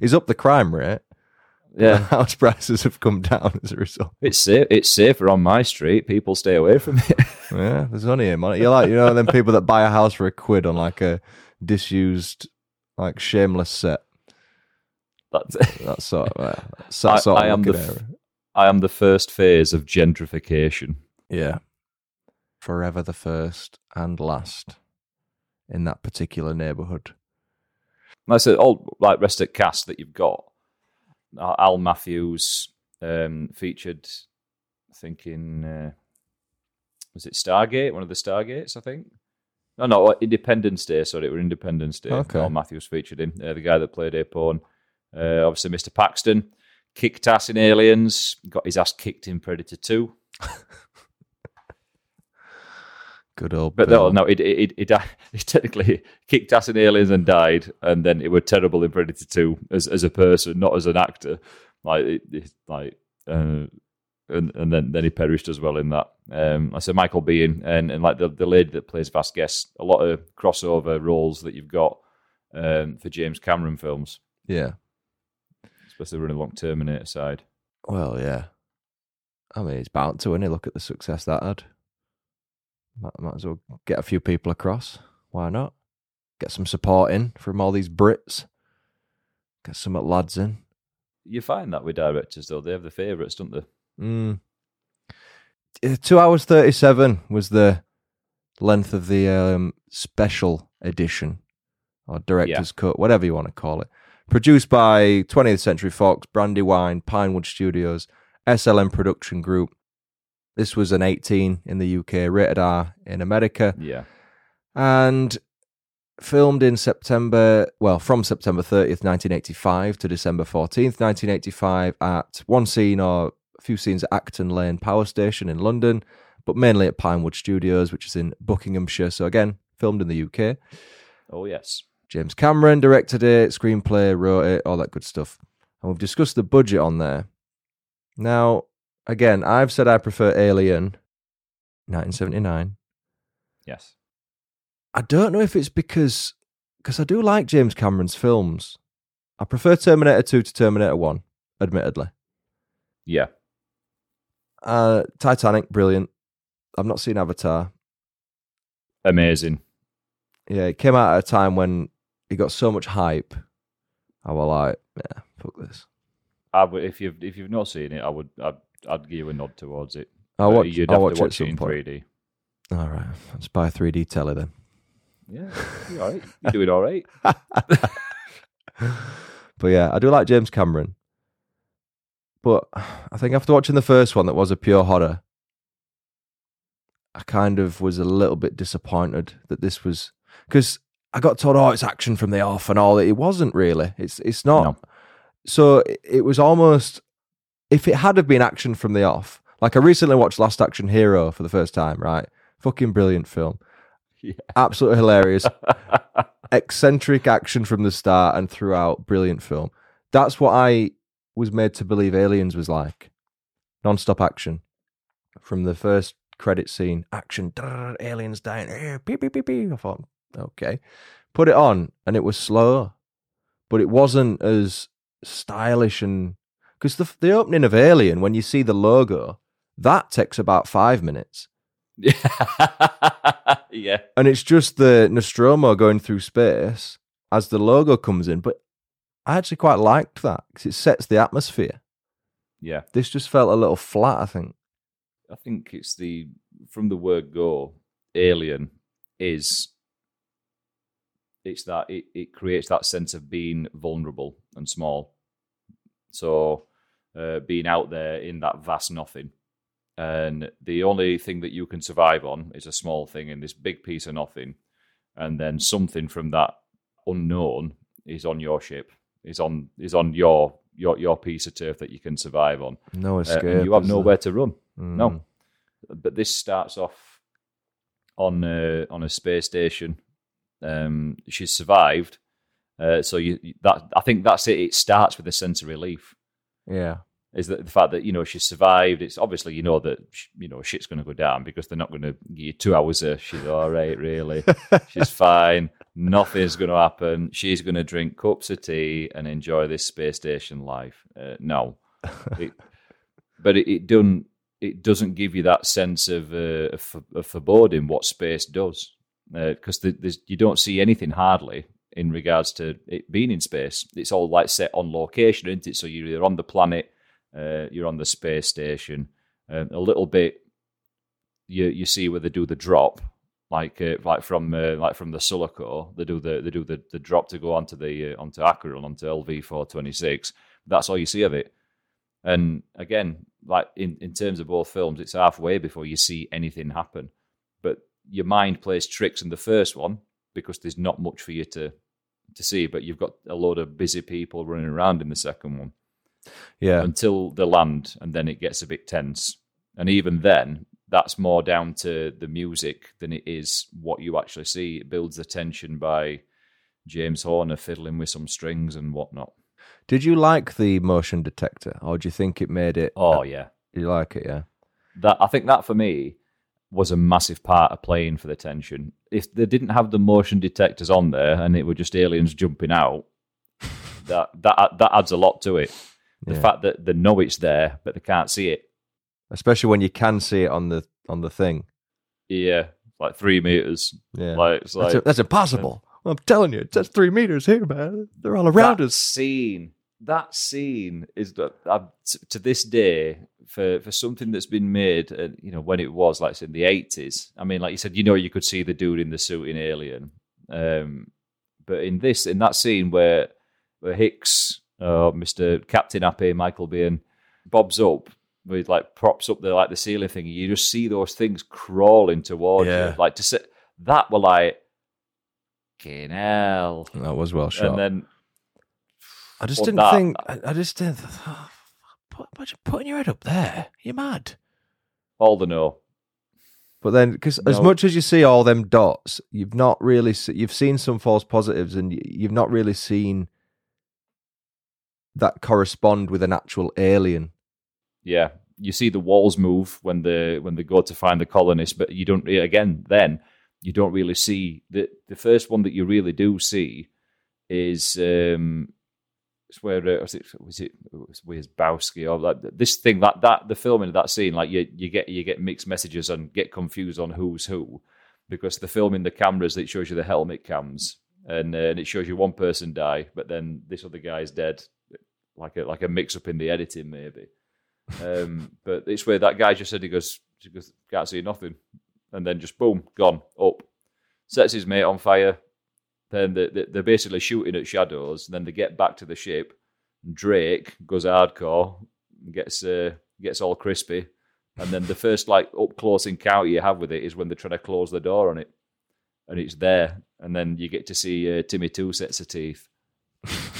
Is up the crime rate. Yeah, House prices have come down as a result. it's safe. It's safer on my street. People stay away from it. Yeah, there's only him on it. You're like, you know, them people that buy a house for a quid on like a disused, like shameless set. That's That sort of, uh, that's I- sort of I am the f-. I am the first phase of gentrification. Yeah. Forever the first and last in that particular neighbourhood. Like I said, all like rest of cast that you've got. Uh, Al Matthews um, featured, I think in uh, was it Stargate? One of the Stargates, I think. No, no, Independence Day. Sorry, it was Independence Day. Okay. Al Matthews featured in uh, the guy that played Apone. Uh, obviously, Mr. Paxton kicked ass in Aliens. Got his ass kicked in Predator Two. Good old But Bill. no, no, it it, it, it, it technically kicked ass in Aliens and died, and then it were terrible in Predator Two as as a person, not as an actor. Like it, it- like, uh, and and then then he perished as well in that. Um, I said Michael Biehn and and like the the lady that plays Vasquez, a lot of crossover roles that you've got um, for James Cameron films, Yeah. especially running along Terminator side. Well, yeah. I mean, it's bound to, and look at the success that had. Might, might as well get a few people across. Why not? Get some support in from all these Brits. Get some lads in. You find that with directors though, they have the favourites, don't they? Mm. Uh, Two hours thirty-seven was the length of the um, special edition or director's cut, whatever you want to call it. Produced by 20th Century Fox, Brandywine, Pinewood Studios, SLM Production Group. This was an 18 in the UK, rated R in America, Yeah, and filmed in September, well, from September 30th, 1985 to December 14th, 1985, at one scene or a few scenes at Acton Lane Power Station in London, but mainly at Pinewood Studios, which is in Buckinghamshire. So, again, filmed in the UK. oh yes, James Cameron directed it, screenplay, wrote it, all that good stuff. And we've discussed the budget on there. Now, again, I've said I prefer Alien 1979. yes. I don't know if it's because because I do like James Cameron's films. I prefer Terminator 2 to Terminator 1, admittedly. Yeah, Uh, Titanic, brilliant. I've not seen Avatar. amazing. Yeah, it came out at a time when it got so much hype. I was like, yeah, fuck this. I would, if you've if you've not seen it, I would I'd, I'd give you a nod towards it. I'll watch, You'd I'll have watch to it watch it some in 3D. All right, let's buy a 3D telly then. Yeah, you're all right. You're doing all right. but yeah, I do like James Cameron. But I think after watching the first one, that was a pure horror, I kind of was a little bit disappointed that this was because I got told, "Oh, it's action from the off" and all that. It wasn't really. It's it's not. No. So it- it was almost if it had have been action from the off. Like I recently watched Last Action Hero for the first time. Right, fucking brilliant film. Yeah. Absolutely hilarious eccentric action from the start and throughout. Brilliant film. That's what I was made to believe Aliens was like. Non-stop action from the first credit scene, action, aliens dying, beep, beep, beep, beep. I thought, okay. Put it on, and it was slow, but it wasn't as stylish and because the the opening of Alien, when you see the logo, that takes about five minutes, yeah. and it's just the Nostromo going through space as the logo comes in. But I actually quite liked that because it sets the atmosphere. Yeah. This just felt a little flat, I think. I think it's the from the word go, alien is it's that it, it creates that sense of being vulnerable and small. So uh, being out there in that vast nothing. And the only thing that you can survive on is a small thing in this big piece of nothing. And then something from that unknown is on your ship, is on is on your your your piece of turf that you can survive on. No Uh, escape. and you have nowhere to run. Mm. No, but this starts off on uh, on a space station. Um, she's survived, uh, so you that I think that's it. It starts with a sense of relief. Yeah. Is that the fact that you know she's survived? It's obviously you know that you know shit's going to go down because they're not going to give you two hours of she's all right, really. she's fine. Nothing's going to happen. She's going to drink cups of tea and enjoy this space station life. Uh, no, it, but it, it doesn't. It doesn't give you that sense of, uh, of, of foreboding what space does, because there's you don't see anything hardly in regards to it being in space. It's all like set on location, isn't it? So you're either on the planet, uh, you're on the space station. Uh, a little bit, you you see where they do the drop, like uh, like from uh, like from the Sulaco, they do the they do the, the drop to go onto the uh, onto Acheron onto LV four twenty six. That's all you see of it. And again, like in, in terms of both films, it's halfway before you see anything happen. But your mind plays tricks in the first one because there's not much for you to to see, but you've got a load of busy people running around in the second one Yeah. until the land, and then it gets a bit tense. And even then, that's more down to the music than it is what you actually see. It builds the tension by James Horner fiddling with some strings and whatnot. Did you like the motion detector, or do you think it made it? Oh yeah, you like it? Yeah. that I think that for me was a massive part of playing for the tension. If they didn't have the motion detectors on there and it were just aliens jumping out, that that that adds a lot to it. The Yeah. fact that they know it's there but they can't see it. Especially when you can see it on the on the thing. Yeah, like three meters. Yeah. Like it's that's, like that's impossible. I'm telling you, it's three meters here, man. They're all around that us. scene. That scene is t- to this day for for something that's been made. Uh, you know when it was like in the eighties. I mean, like you said, you know, you could see the dude in the suit in Alien. Um, but in this, in that scene where where Hicks, uh, Mister Captain Happy, Michael Biehn, bobs up with like props up the like the ceiling thing, you just see those things crawling towards Yeah. you. Like to sit that were like, fucking hell. That was well shot. And then I just didn't that- think. I, I just didn't. Oh, put, put, putting your head up there, you're mad. all the no. But then, because as much as you see all them dots, you've not really you've seen some false positives, and you've not really seen that correspond with an actual alien. Yeah, you see the walls move when the when they go to find the colonists, but you don't again then you don't really see the the first one that you really do see is um it's where uh, was it was it was Wierzbowski or like this thing that that the filming of that scene like you you get you get mixed messages and get confused on who's who because the filming the cameras it shows you the helmet cams and, uh, and it shows you one person die but then this other guy's dead like a like a mix up in the editing maybe um, but it's where that guy just said he goes, he goes, can't see nothing, and then just boom, gone up, sets his mate on fire. Then they, they, they're basically shooting at shadows. Then they get back to the ship. Drake goes hardcore, gets uh, gets all crispy, and then the first like up close encounter you have with it is when they're trying to close the door on it, and it's there, and then you get to see uh, Timmy two sets of teeth.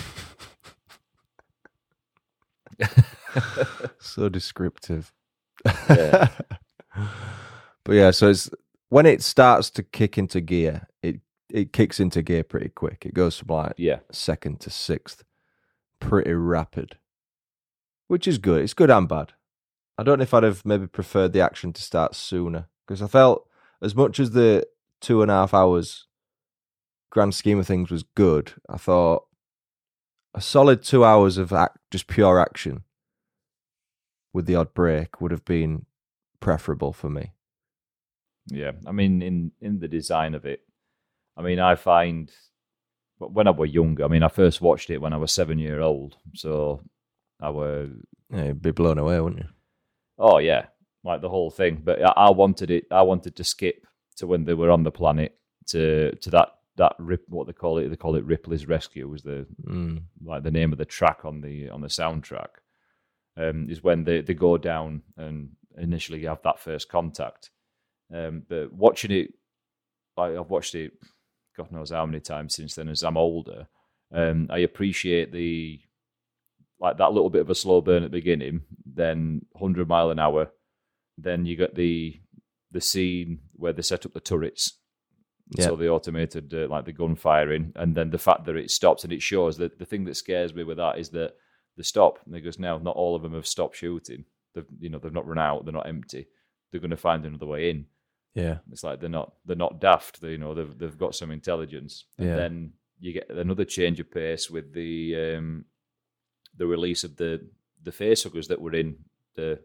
so descriptive. Yeah. but yeah, so it's when it starts to kick into gear, it it kicks into gear pretty quick. It goes from like Yeah, second to sixth, pretty rapid, which is good. It's good and bad. I don't know if I'd have maybe preferred the action to start sooner because I felt as much as the two and a half hours grand scheme of things was good. I thought a solid two hours of act, just pure action with the odd break would have been preferable for me. Yeah, I mean, in in the design of it, I mean, I find but when I was younger, I mean, I first watched it when I was seven year old, so I were Yeah, you'd be blown away, wouldn't you? oh yeah, like the whole thing. But I, I wanted it. I wanted to skip to when they were on the planet to to that that rip what they call it. They call it Ripley's Rescue. Was the Mm. like the name of the track on the on the soundtrack. Um, is when they they go down and initially have that first contact. Um, but watching it, like I've watched it, God knows how many times since then. As I'm older, um, I appreciate the like that little bit of a slow burn at the beginning, then 100 mile an hour, then you get the the scene where they set up the turrets. Yeah. So the automated, uh, like the gun firing, and then the fact that it stops and it shows that the thing that scares me with that is that they stop. And they goes, now not all of them have stopped shooting. They've, you know, they've not run out. They're not empty. They're going to find another way in. Yeah. It's like they're not they're not daft. They, you know, they've they've got some intelligence. And Yeah. then you get another change of pace with the um, the release of the the face facehuggers that were in the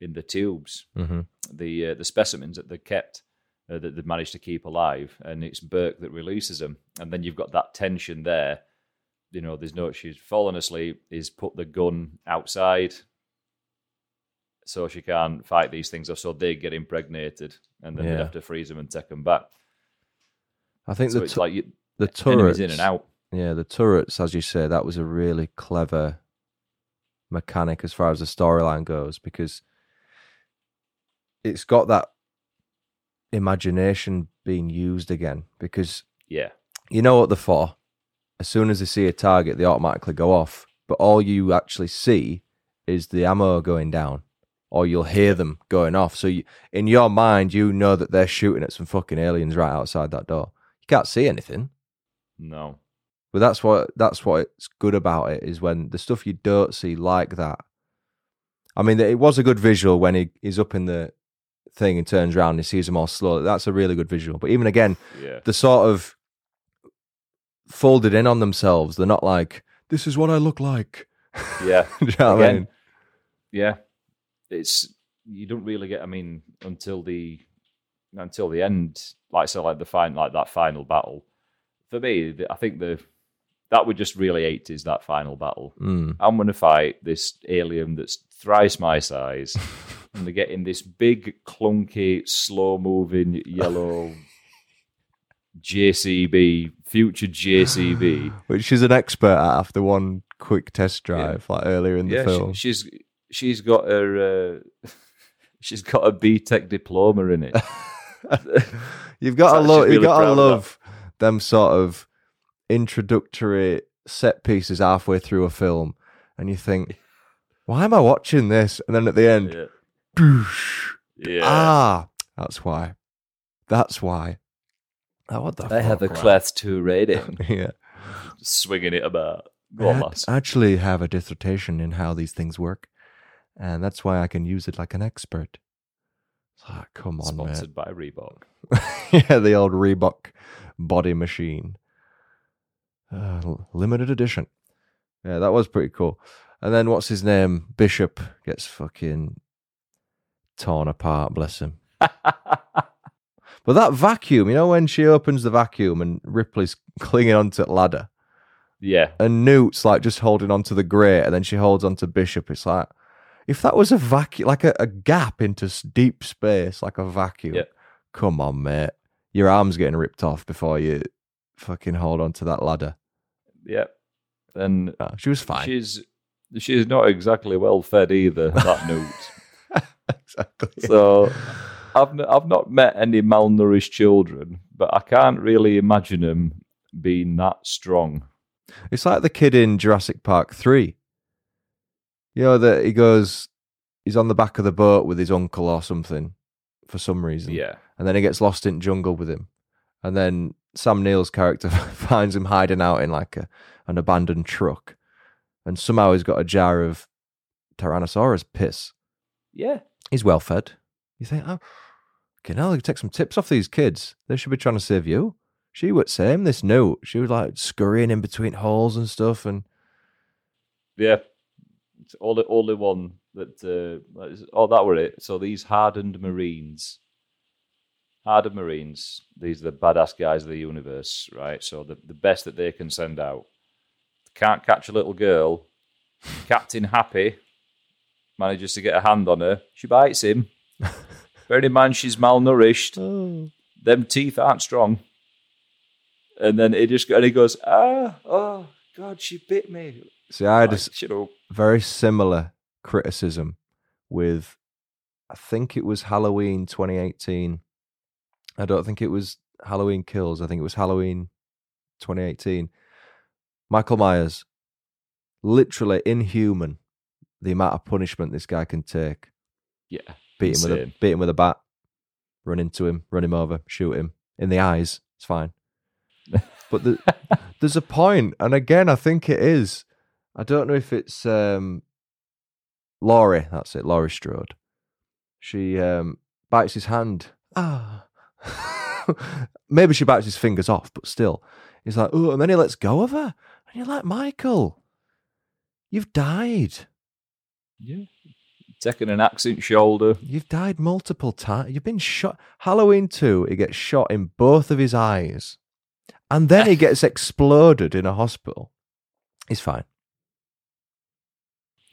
in the tubes, hmm the uh, the specimens that they kept uh, that they managed to keep alive, and it's Burke that releases them, and then you've got that tension there. You know, there's no she's fallen asleep. He's put the gun outside, so she can't fight these things, or so they get impregnated, and then they have to freeze them and take them back. I think So the it's tu- like you, the turrets in and out. Yeah, the turrets, as you say, that was a really clever mechanic as far as the storyline goes because it's got that imagination being used again. Because Yeah, you know what they're for. As soon as they see a target, they automatically go off. But all you actually see is the ammo going down, or you'll hear them going off. So you, in your mind, you know that they're shooting at some fucking aliens right outside that door. You can't see anything. no, But that's what that's what's good about it is when the stuff you don't see like that. I mean, it was a good visual when he, he's up in the thing and turns around and he sees them all slow. That's a really good visual. But even again, yeah, the sort of folded in on themselves. They're not like this is what I look like. yeah. Do you know what I mean? yeah it's you don't really get i mean until the until the end like so like the fine like that final battle for me i think the that would just really 80s that final battle Mm. i'm to fight this alien that's thrice my size and they're getting this big clunky slow moving yellow jcb future jcb Which she's an expert at after one quick test drive, like earlier in the yeah, film. She, she's she's got her uh, she's got a BTEC diploma in it. you've got to love. Really got to of love them sort of introductory set pieces halfway through a film, and you think, "Why am I watching this?" And then at the end, yeah, "Boosh." yeah. ah, that's why. That's why. Oh, what the I have a fuck, man? class two rating. yeah. Swinging it about. I Go on, had- lass. I actually have a dissertation in how these things work, and that's why I can use it like an expert. Like, come on, man. Sponsored by Reebok. yeah, the old Reebok body machine. Uh, limited edition. Yeah, that was pretty cool. And then what's his name? Bishop gets fucking torn apart, bless him. But that vacuum, you know, when she opens the vacuum and Ripley's clinging onto the ladder yeah, and Newt's like just holding onto the grate and then she holds onto Bishop, it's like, if that was a vacuum, like a, a gap into deep space, like a vacuum, Yeah. come on, mate. Your arm's getting ripped off before you fucking hold onto that ladder. yeah. And Uh, she was fine. she's she's not exactly well fed either. That Newt. exactly. So I've I've not met any malnourished children, but I can't really imagine them being that strong. It's like the kid in Jurassic Park 3. You know, that he goes, he's on the back of the boat with his uncle or something for some reason. Yeah, And then he gets lost in jungle with him. And then Sam Neill's character finds him hiding out in like a, an abandoned truck. And somehow he's got a jar of Tyrannosaurus piss. Yeah. He's well fed. You think, oh, okay, now take some tips off these kids. They should be trying to save you. She was same. This note, she was like scurrying in between holes and stuff, and Yeah. It's only only one that uh, oh that were it. So these hardened Marines. Hardened Marines, these are the badass guys of the universe, right? So the, the best that they can send out. Can't catch a little girl. Captain Happy manages to get a hand on her. She bites him. Bearing in mind she's malnourished. oh, Them teeth aren't strong. And then he just and he goes, ah, oh God, she bit me. see, I had a Like, s- you know, very similar criticism with, I think it was Halloween 2018. I don't think it was Halloween Kills. I think it was Halloween 2018. Michael Myers, literally inhuman. The amount of punishment this guy can take. yeah. Beat him with a beat him with a bat, run into him, run him over, shoot him in the eyes. It's fine. but the, there's a point, and again, I think it is. I don't know if it's um, Laurie. That's it, Laurie Strode. She um, bites his hand. Ah. Maybe she bites his fingers off, but still, he's like, oh, and then he lets go of her, and you're like, Michael, you've died. Yeah. Taking an accent shoulder. You've died multiple times. You've been shot. Halloween 2, he gets shot in both of his eyes. And then he gets exploded in a hospital. He's fine.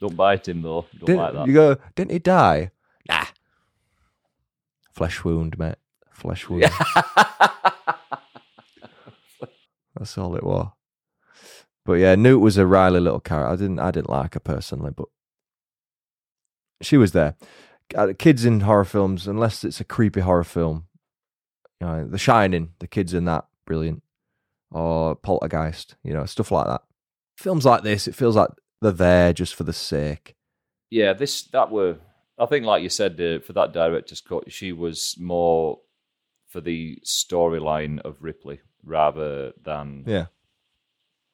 Don't bite him though. Don't Didn't- like that. You go, didn't he die? Nah. Flesh wound, mate. Flesh wound. That's all it was. But yeah, Newt was a Riley little character. I didn't I didn't like her personally, but she was there. Uh, Kids in horror films, unless it's a creepy horror film, you know, The Shining, the kids in that, brilliant. Or Poltergeist, you know, stuff like that. Films like this, it feels like they're there just for the sake. yeah, this that were. I think, like you said, uh, for that director's cut, she was more for the storyline of Ripley rather than Yeah.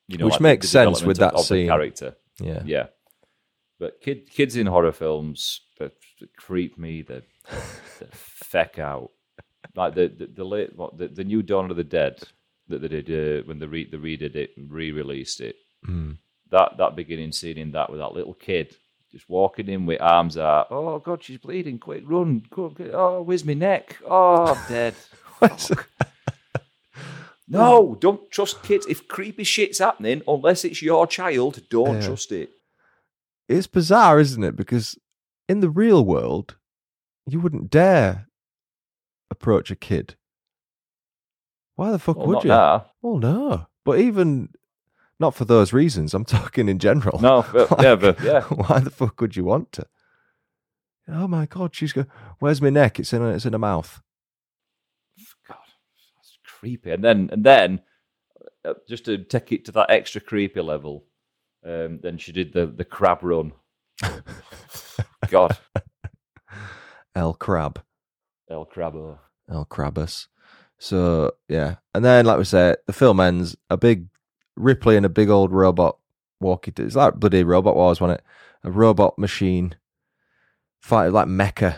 you know, Which like makes sense with that scene. character. Yeah. Yeah, but kid, kids in horror films that creep me the, the feck out. Like the the, the late what, the, the new Dawn of the Dead that they did uh, when they re they redid it re-released it. Mm. That that beginning scene in that with that little kid just walking in with arms out. Oh God, she's bleeding! Quick, run! Oh, where's my neck? Oh, I'm dead. Fuck. no, don't trust kids. If creepy shit's happening, unless it's your child, don't Yeah. trust it. It's bizarre, isn't it? Because in the real world, you wouldn't dare approach a kid. Why the fuck Well, would you? now. Well, no. But even not for those reasons. I'm talking in general. No, but, yeah, but yeah. Why the fuck would you want to? Oh my god, she's go. Where's my neck? It's in. It's in her mouth. God, that's creepy. And then, and then, uh, just to take it to that extra creepy level, um, then she did the the crab run. God, El Crab. El Crabo. El Crabus. So yeah, and then like we said, the film ends. A big Ripley and a big old robot walkie. It's like bloody Robot Wars, wasn't it? A robot machine fight like Mecha,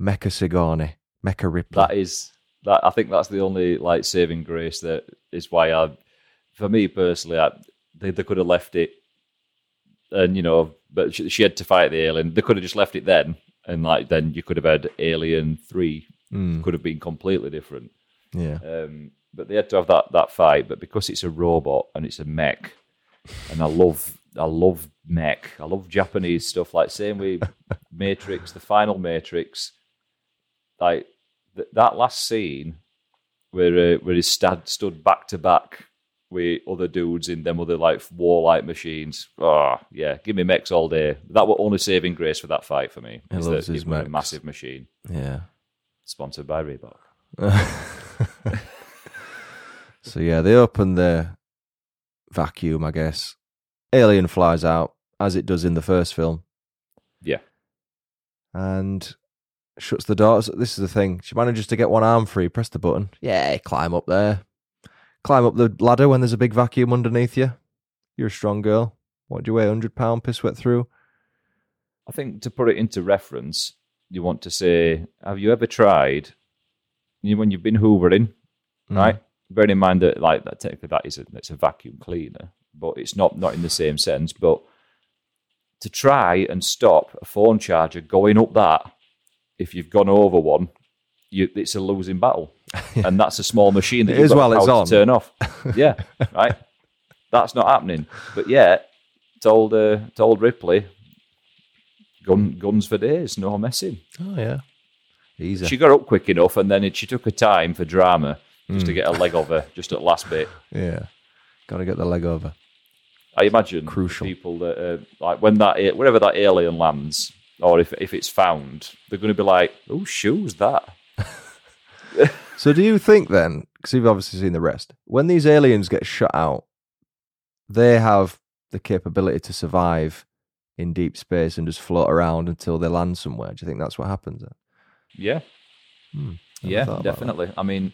Mecha Sigourney, Mecha Ripley. That is that. I think that's the only like saving grace that is why I, for me personally, I, they they could have left it, and you know, but she, she had to fight the alien. They could have just left it then, and like then you could have had Alien Three. Mm, Could have been completely different. yeah, Um, but they had to have that that fight. But because it's a robot and it's a mech, and I love I love mech. I love Japanese stuff. Like same with Matrix, the final Matrix. Like th- that last scene where uh, where stand, stood back to back with other dudes in them other like warlike machines. Oh yeah, give me mechs all day. That were only saving grace for that fight for me. He is loves that his it was a mechs. massive machine yeah. sponsored by Reebok. so yeah, they open the vacuum, I guess. Alien flies out as it does in the first film. Yeah. and shuts the doors. This is the thing. She manages to get one arm free. Press the button. Yeah, climb up there. Climb up the ladder when there's a big vacuum underneath you. You're a strong girl. What do you weigh? Hundred pound piss wet through. I think to put it into reference, you want to say, have you ever tried you when you've been hoovering, Mm. right? Bearing in mind that like that technically that is a it's a vacuum cleaner, but it's not not in the same sense. But to try and stop a phone charger going up that, if you've gone over one, you, it's a losing battle, and that's a small machine that It you've is got while it's on. to turn off. yeah, right. That's not happening. But yeah, told uh, told Ripley, gun guns for days, no messing. Oh yeah, easy. She got up quick enough, and then it, she took her time for drama just to Hmm. get a leg over just at the last bit. yeah, got to get the leg over. I imagine Crucial. people that uh, like when that wherever that alien lands, or if if it's found, they're going to be like, "Oh, shoes that." So do you think then, because you've obviously seen the rest, when these aliens get shut out, they have the capability to survive in deep space and just float around until they land somewhere? Do you think that's what happens? Then? Yeah, Never yeah, definitely. I mean,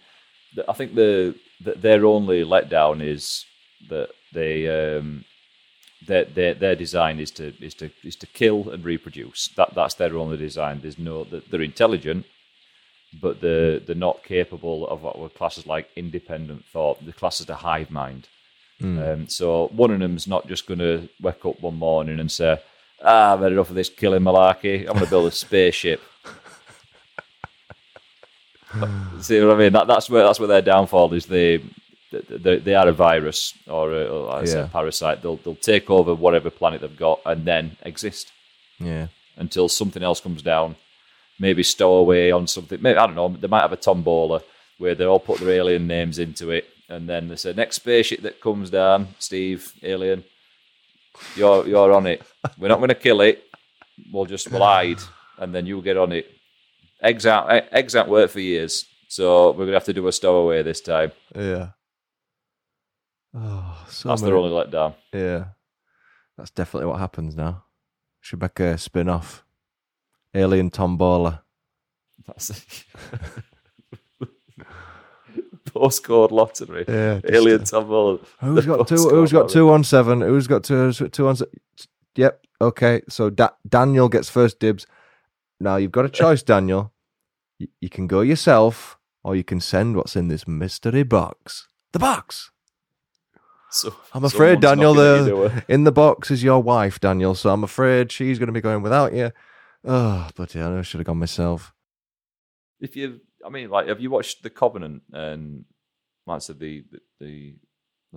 I think the, the their only letdown is that they um, their, their their design is to is to is to kill and reproduce. That that's their only design. There's no that they're intelligent, but they're they're not capable of what were classes like independent thought. The class as a hive mind. Um, so one of them's not just going to wake up one morning and say, "Ah, I've had enough of this killing malarkey. I'm going to build a spaceship." See what I mean? That, that's where that's where their downfall is. They they, they are a virus or, a, or like I said, Yeah. parasite. They'll they'll take over whatever planet they've got and then exist Yeah, until something else comes down. Maybe stow away on something. Maybe I don't know. They might have a tombola where they all put their alien names into it, and then they say, "Next spaceship that comes down, Steve, alien, you're you're on it. We're not going to kill it. We'll just we'll hide, and then you'll get on it. Eggs e- eggs aren't worked for years, so we're going to have to do a stowaway this time. yeah. Oh, so That's many- their only letdown. Yeah, that's definitely what happens now. Should make a spin off. Alien Tombola. That's it. postcode lottery. Yeah, just, Alien uh, tombola. Who's got two? Who's got two on seven? Who's got two? who's got Two on. se- Yep. Okay. So da- Daniel gets first dibs. Now you've got a choice, Daniel. Y- you can go yourself, or you can send what's in this mystery box. The box. So, I'm afraid, Daniel. knocking at your The in the box is your wife, Daniel. So I'm afraid she's going to be going without you. Oh, but yeah, I should have gone myself. if you, I mean, like, have you watched The Covenant and like I said, the the, the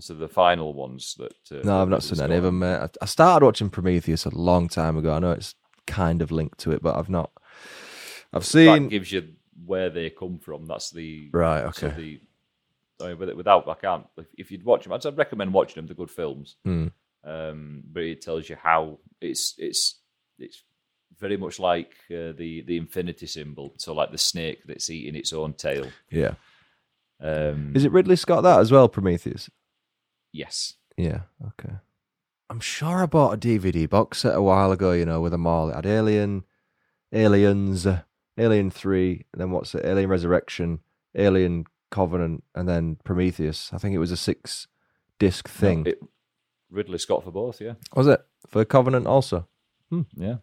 said the final ones that? Uh, No, I've not seen any of them. Mate. I started watching Prometheus a long time ago. I know it's kind of linked to it, but I've not. I've That seen. gives you where they come from. That's the Right, so okay. the, I mean, without I can't. If, you'd watch them, I'd I'd recommend watching them. They're good films. Hmm. Um, but it tells you how it's it's it's very much like uh, the the infinity symbol. So like the snake that's eating its own tail. Yeah. Um, Is it Ridley Scott that as well, Prometheus? yes. Yeah, okay. I'm sure I bought a DVD box set a while ago, you know, with them all. It had Alien, Aliens, Alien 3, and then what's it? Alien Resurrection, Alien Covenant, and then Prometheus. I think it was a six disc thing. No, it, Ridley Scott for both. Yeah. was it? For Covenant also? Yeah.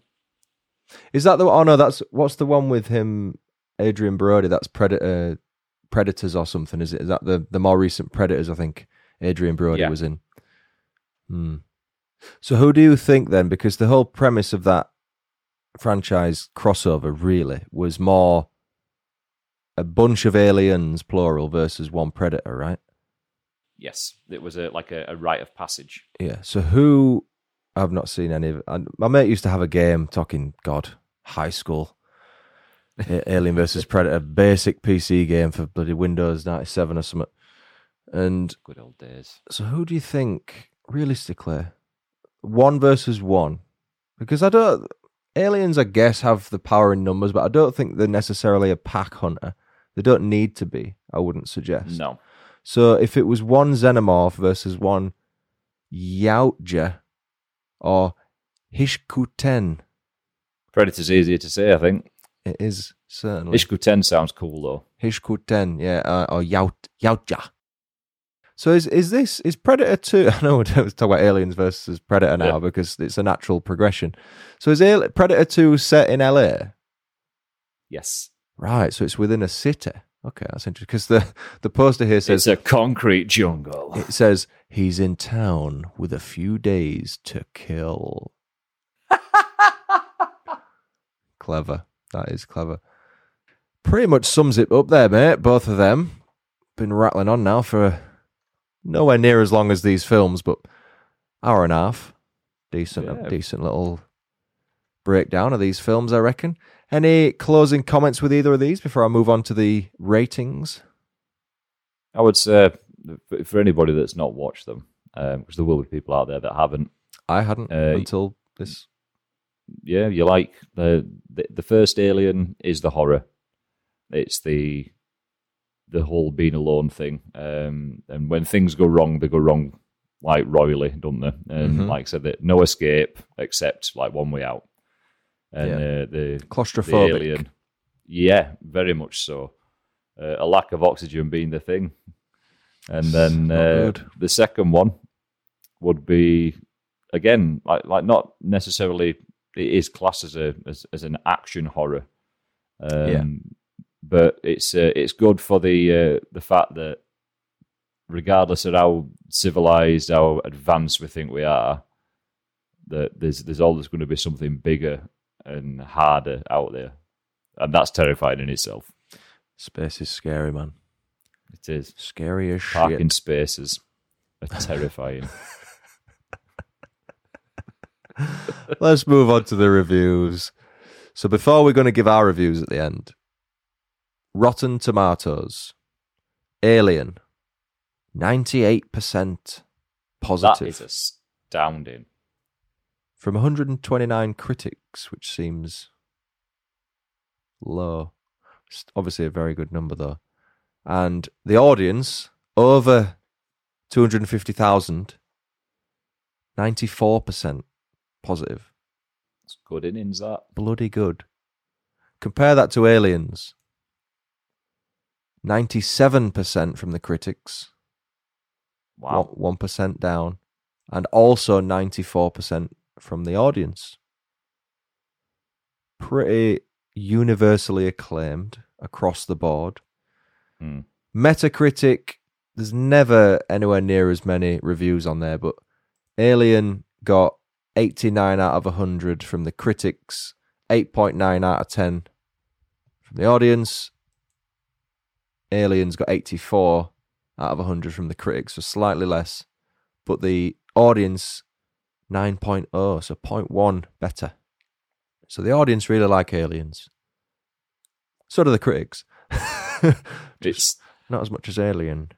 Is that the Oh, no, that's what's the one with him, Adrien Brody? That's Predator, Predators or something, is it? Is that the, the more recent Predators, I think Adrien Brody Yeah. was in? Hmm. So who do you think then? Because the whole premise of that franchise crossover really was more a bunch of aliens, plural, versus one Predator, right? Yes. It was a like a, a rite of passage. Yeah. So who? I've not seen any of it. My mate used to have a game talking God high school. Alien versus Predator, basic PC game for bloody Windows ninety seven or something. And Good old days. so, who do you think realistically, one versus one? Because I don't. Aliens, I guess, have the power in numbers, but I don't think they're necessarily a pack hunter. They don't need to be. I wouldn't suggest. No. So if it was one xenomorph versus one Yautja or Hishkuten, Predator's easier to say, I think. it is certainly Ishkuten sounds cool though. Hishkuten, yeah, uh, or Yaut Yautja. So is is this is Predator two? I know we're talking about Aliens versus Predator now Yeah. because it's a natural progression. So is Predator two set in LA? Yes. Right. So it's within a city. Okay, that's interesting because the the poster here says It's a concrete jungle. it says he's in town with a few days to kill. clever. That is clever. Pretty much sums it up there, mate. Both of them been rattling on now for nowhere near as long as these films, but hour and a half. Decent, Yeah. decent little breakdown of these films, I reckon. Any closing comments with either of these before I move on to the ratings? I would say for- anybody that's not watched them, because there will be people out there that haven't. I hadn't Uh, until this. Yeah, you like the, the the first Alien is the horror. It's the the whole being alone thing, um, and when things go wrong, they go wrong like royally, don't they? And Mhm. like I said, that no escape except like one way out. And uh, the the Claustrophobic. alien, yeah, very much so. Uh, a lack of oxygen being the thing, and then uh, the second one would be again like like not necessarily it is classed as a as, as an action horror, um, Yeah. but it's uh, it's good for the uh, the fact that regardless of how civilized, how advanced we think we are, that there's there's always going to be something bigger and harder out there, and that's terrifying in itself. Space is scary, man. It is Scary as shit. parking spaces are terrifying. Let's move on to the reviews. So before we're going to give our reviews at the end, Rotten Tomatoes, Alien, ninety-eight percent positive is astounding. From one hundred and twenty-nine critics, which seems low. It's obviously a very good number though, and the audience over two hundred and fifty thousand. Ninety-four percent positive. It's good innings that. bloody good. Compare that to Aliens. 97% from the critics, Wow. one- 1% down, and also 94% from the audience. Pretty universally acclaimed across the board. Hmm. Metacritic, there's never anywhere near as many reviews on there, but Alien got 89 out of 100 from the critics, 8.9 out of 10 from the audience. Aliens got 84 out of 100 from the critics, so slightly less, but the audience 9.0, so 0.1 better. So the audience really like Aliens. So do the critics. It's Not as much as Alien.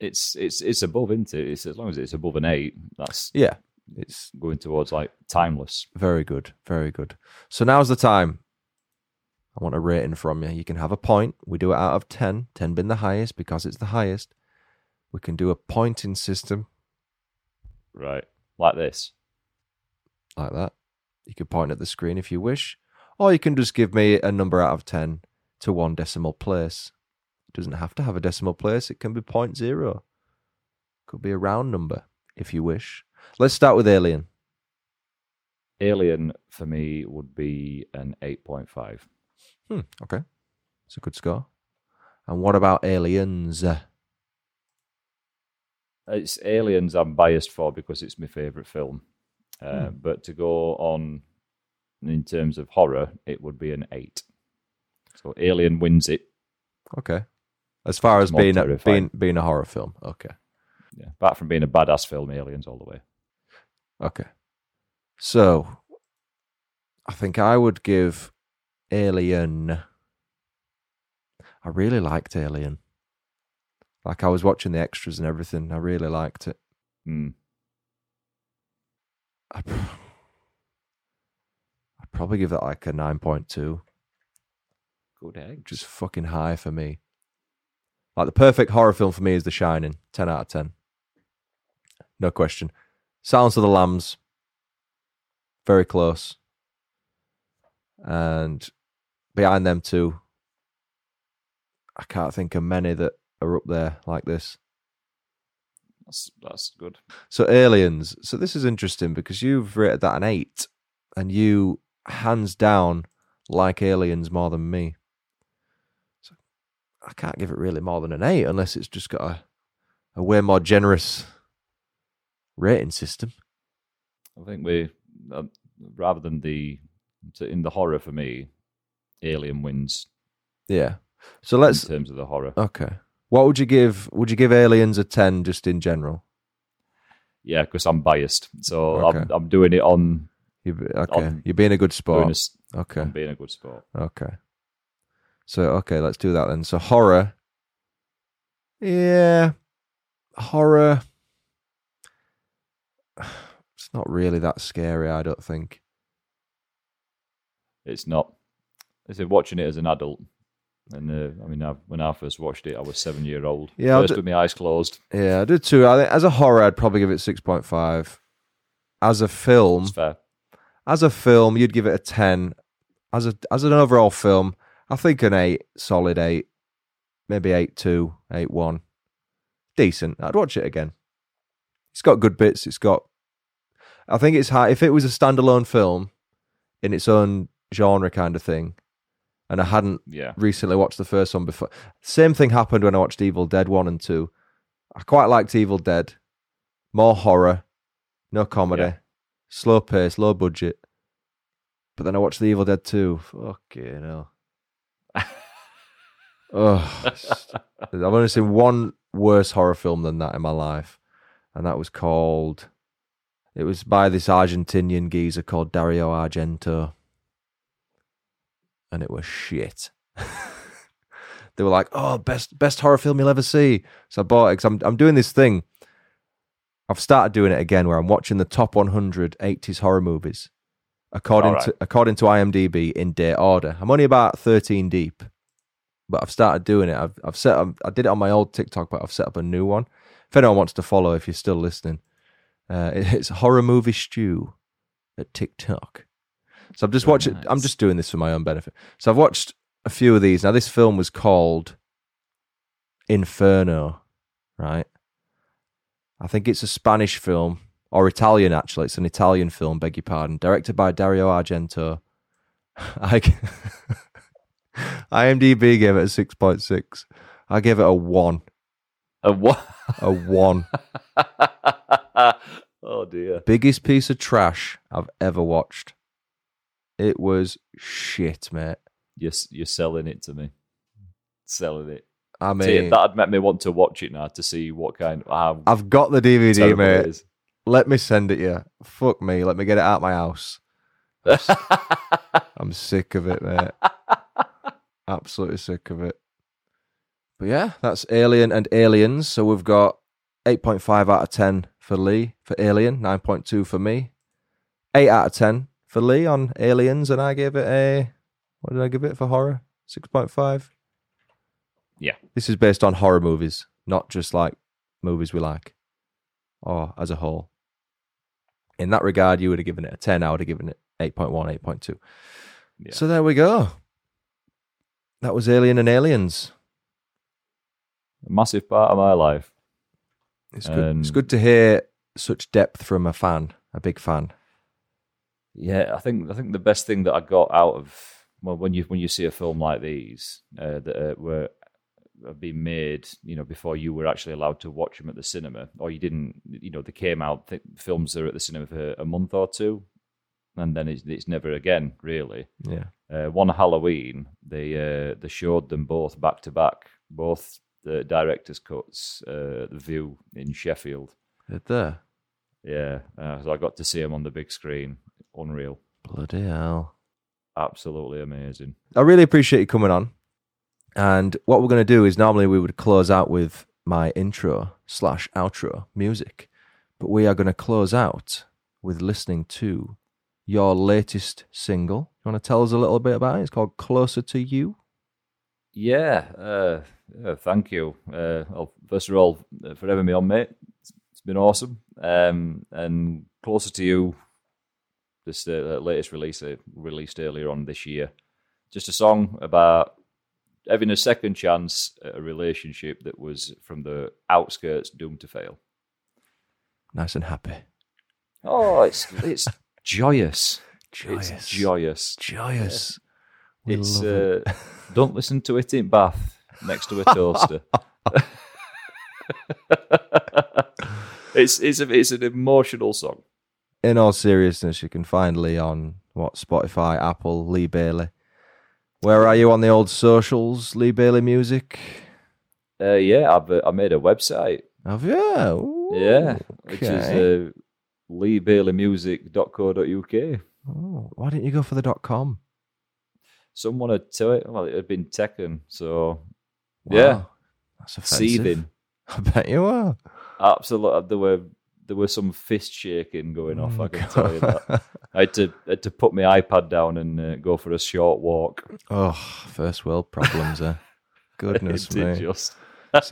it's it's it's above, isn't it? It's as long as it's above an eight, that's Yeah, it's going towards like timeless. very good, very good. So now's the time. I want a rating from you. You can have a point. We do it out of 10, 10 being the highest because it's the highest. We can do a pointing system Right. Like this. like that. You can point at the screen if you wish, or you can just give me a number out of 10 to one decimal place. It doesn't have to have a decimal place, it can be point zero. Could be a round number if you wish. Let's start with Alien. Alien for me would be an eight point five. Hmm, okay. It's a good score. And what about Aliens? It's Aliens I'm biased for because it's my favourite film. Uh, But to go on in terms of horror, it would be an eight. So Alien wins it. Okay. As far as being a, being being a horror film. Okay. Yeah. Apart from being a badass film, Aliens all the way. Okay. So I think I would give Alien I really liked Alien. Like I was watching the extras and everything. I really liked it. Hmm. I I'd probably give that like a 9.2, Good egg. which is fucking high for me. Like the perfect horror film for me is The Shining, 10 out of 10. No question. Silence of the Lambs, very close. And behind them two, I can't think of many that are up there like this. That's that's good. So Aliens. So this is interesting because you've rated that an eight, and you hands down like Aliens more than me. So I can't give it really more than an eight unless it's just got a, a way more generous rating system. I think we uh, rather than the in the horror for me, Alien wins Yeah. So let's in terms of the horror. okay. What would you give? Would you give Aliens a ten just in general? Yeah, because I'm biased, so Okay. I'm I'm doing it on You okay? On- You're being a good sport. a Okay. on being a good sport. Okay. So okay, let's do that then. So horror. Yeah. Horror. It's not really that scary, I don't think. It's not. I said watching it as an adult, and uh, I mean, I, when I first watched it, I was seven year old. Yeah, first do- with my eyes closed. Yeah, I did too. I think as a horror I'd probably give it 6.5. As a film, as a film, you'd give it a 10. As a as an overall film, I think an 8, solid 8. Maybe 8.2, 8.1. Decent. I'd watch it again. It's got good bits. It's got I think it's high if it was a standalone film in its own genre kind of thing and I hadn't Yeah, recently watched the first one before. Same thing happened when I watched Evil Dead 1 and 2. I quite liked Evil Dead. More horror, no comedy, Yeah. slow pace, low budget. But then I watched the Evil Dead 2. Fucking hell. oh, I've only seen one worse horror film than that in my life. And that was called. It was by this Argentinian geezer called Dario Argento. And it was shit. they were like, "Oh, best best horror film you'll ever see." So I bought it because I'm I'm doing this thing. I've started doing it again, where I'm watching the top 100 80s horror movies, according Alright. to according to IMDb in date order. I'm only about 13 deep, but I've started doing it. I've I've set up, I did it on my old TikTok, but I've set up a new one. If anyone wants to follow, if you're still listening, uh, it- it's horror movie stew at TikTok. So I'm just Very watching. I'm just doing this for my own benefit. So I've watched a few of these. Now this film was called Inferno, right? I think it's a Spanish film or Italian. Actually, it's an Italian film. Beg your pardon. Directed by Dario Argento. I IMDb gave it a six point six. I gave it a one. a what? A one. oh dear. Biggest piece of trash I've ever watched. It was shit, mate. You're you're selling it to me. Selling it. I See, mean, that'd make me want to watch it now to see what kind of I've got the DVD, mate. Let me send it you. Fuck me. Let me get it out my house. I'm sick of it, mate. Absolutely sick of it. But yeah, that's Alien and Aliens. So we've got 8.5 out of 10 for Lee for Alien, 9.2 for me. 8 out of 10 for Lee on Aliens, and I gave it a. What did I give it for horror? 6.5? Yeah. This is based on horror movies, not just like movies we like, or as a whole. In that regard, you would have given it a 10. I would have given it 8.1, 8.2. Yeah. So there we go. That was Alien and Aliens. a massive part of my life. It's good. it's Um, good to hear such depth from a fan, a big fan. Yeah, I think I think the best thing that I got out of well, when you when you see a film like these uh, that uh, were have been made, you know, before you were actually allowed to watch them at the cinema, or you didn't, you know, they came out. Th- films are at the cinema for a month or two, and then it's, it's never again, really. Yeah. Uh, one Halloween, they uh, they showed them both back to back, both the director's cuts, uh, the Vue in Sheffield. Did there? Yeah, uh, so I got to see them on the big screen. Unreal, Bloody hell. absolutely amazing. I really appreciate you coming on. And what we're going to do is normally we would close out with my intro slash outro music, but we are going to close out with listening to your latest single. You want to tell us a little bit about it? It's called Closer to You. Yeah, uh, yeah thank you. Uh, well, first of all, uh, for having me on, mate. It's, it's been awesome. Um, and closer to you, this uh, latest release uh, released earlier on this year. Just a song about having a second chance at a relationship that was from the outskirts doomed to fail. Nice and happy. Oh, it's it's joyous. Joyous. It's joyous. Joyous. We It's love it. uh, don't listen to it in bath next to a toaster. it's it's a, it's an emotional song. In all seriousness, you can find Lee on what Spotify, Apple, Lee Bailey. Where are you on the old socials, Lee Bailey Music? Uh, yeah, I've uh, I made a website. Have you? Ooh, Yeah, which okay. is uh, leebaileymusic.co.uk. Oh, why didn't you go for the dot com? Someone had to it. Well, it had been taken, so Wow, yeah, that's offensive. seething. I bet you are. Absolutely, there were there was some fist shaking going off. I can tell you that. I had to had to put my iPad down and uh, go for a short walk. oh, first world problems. eh? Goodness It did me. just.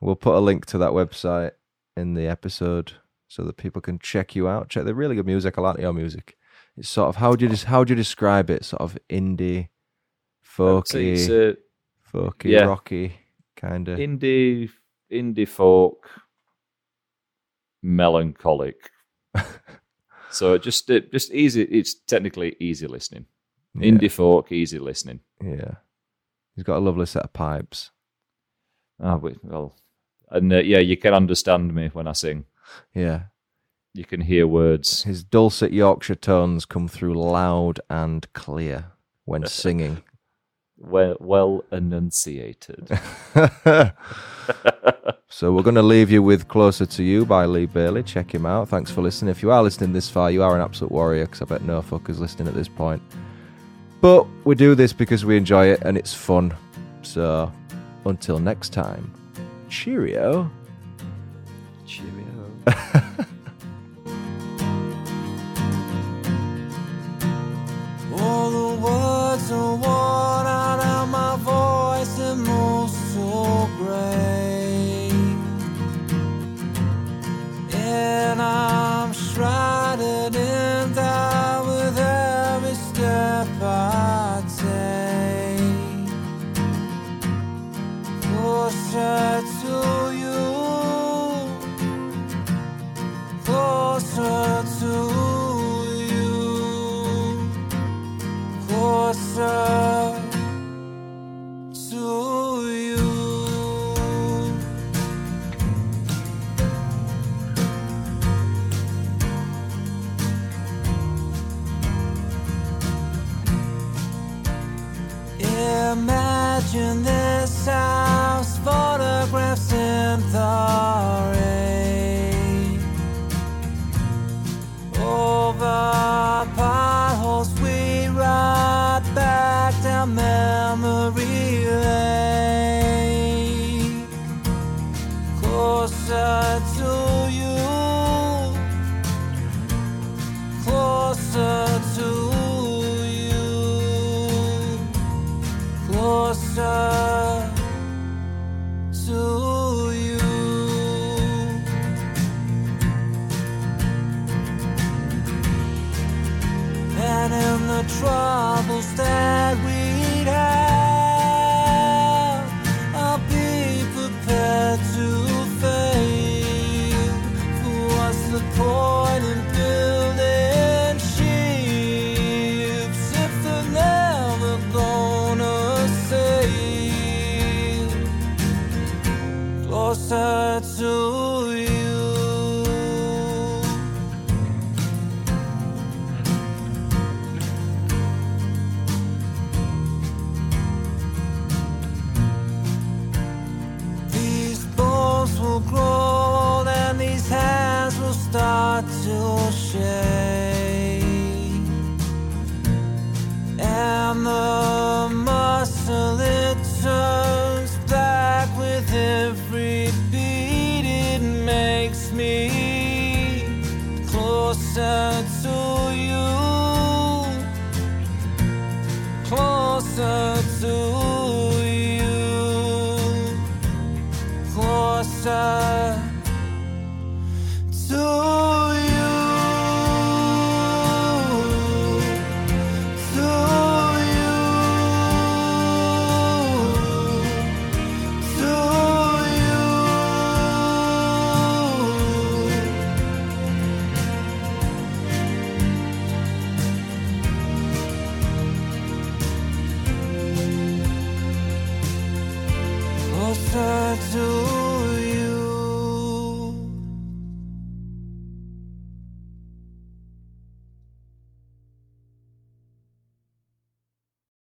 We'll put a link to that website in the episode so that people can check you out. Check the really good music. I like your music. It's sort of how do you des- how do you describe it? Sort of indie, folky, it's folky, yeah. rocky kind of. indie indie folk, melancholic. so just uh, just easy. It's technically easy listening. Indie folk, easy listening. Yeah, he's got a lovely set of pipes. Ah, but- well, and uh, yeah, you can understand me when I sing. Yeah, You can hear words. his dulcet Yorkshire tones come through loud and clear when singing. Well well enunciated. So we're going to leave you with "Closer to You" by Lee Bailey. Check him out. Thanks for listening. If you are listening this far, you are an absolute warrior because I bet no fuckers listening at this point. But we do this because we enjoy it and it's fun. So until next time, cheerio. Cheerio. All the words are worn out of my voice and most so gray. And I'm shrouded in doubt with every step I take. Closer to you, closer to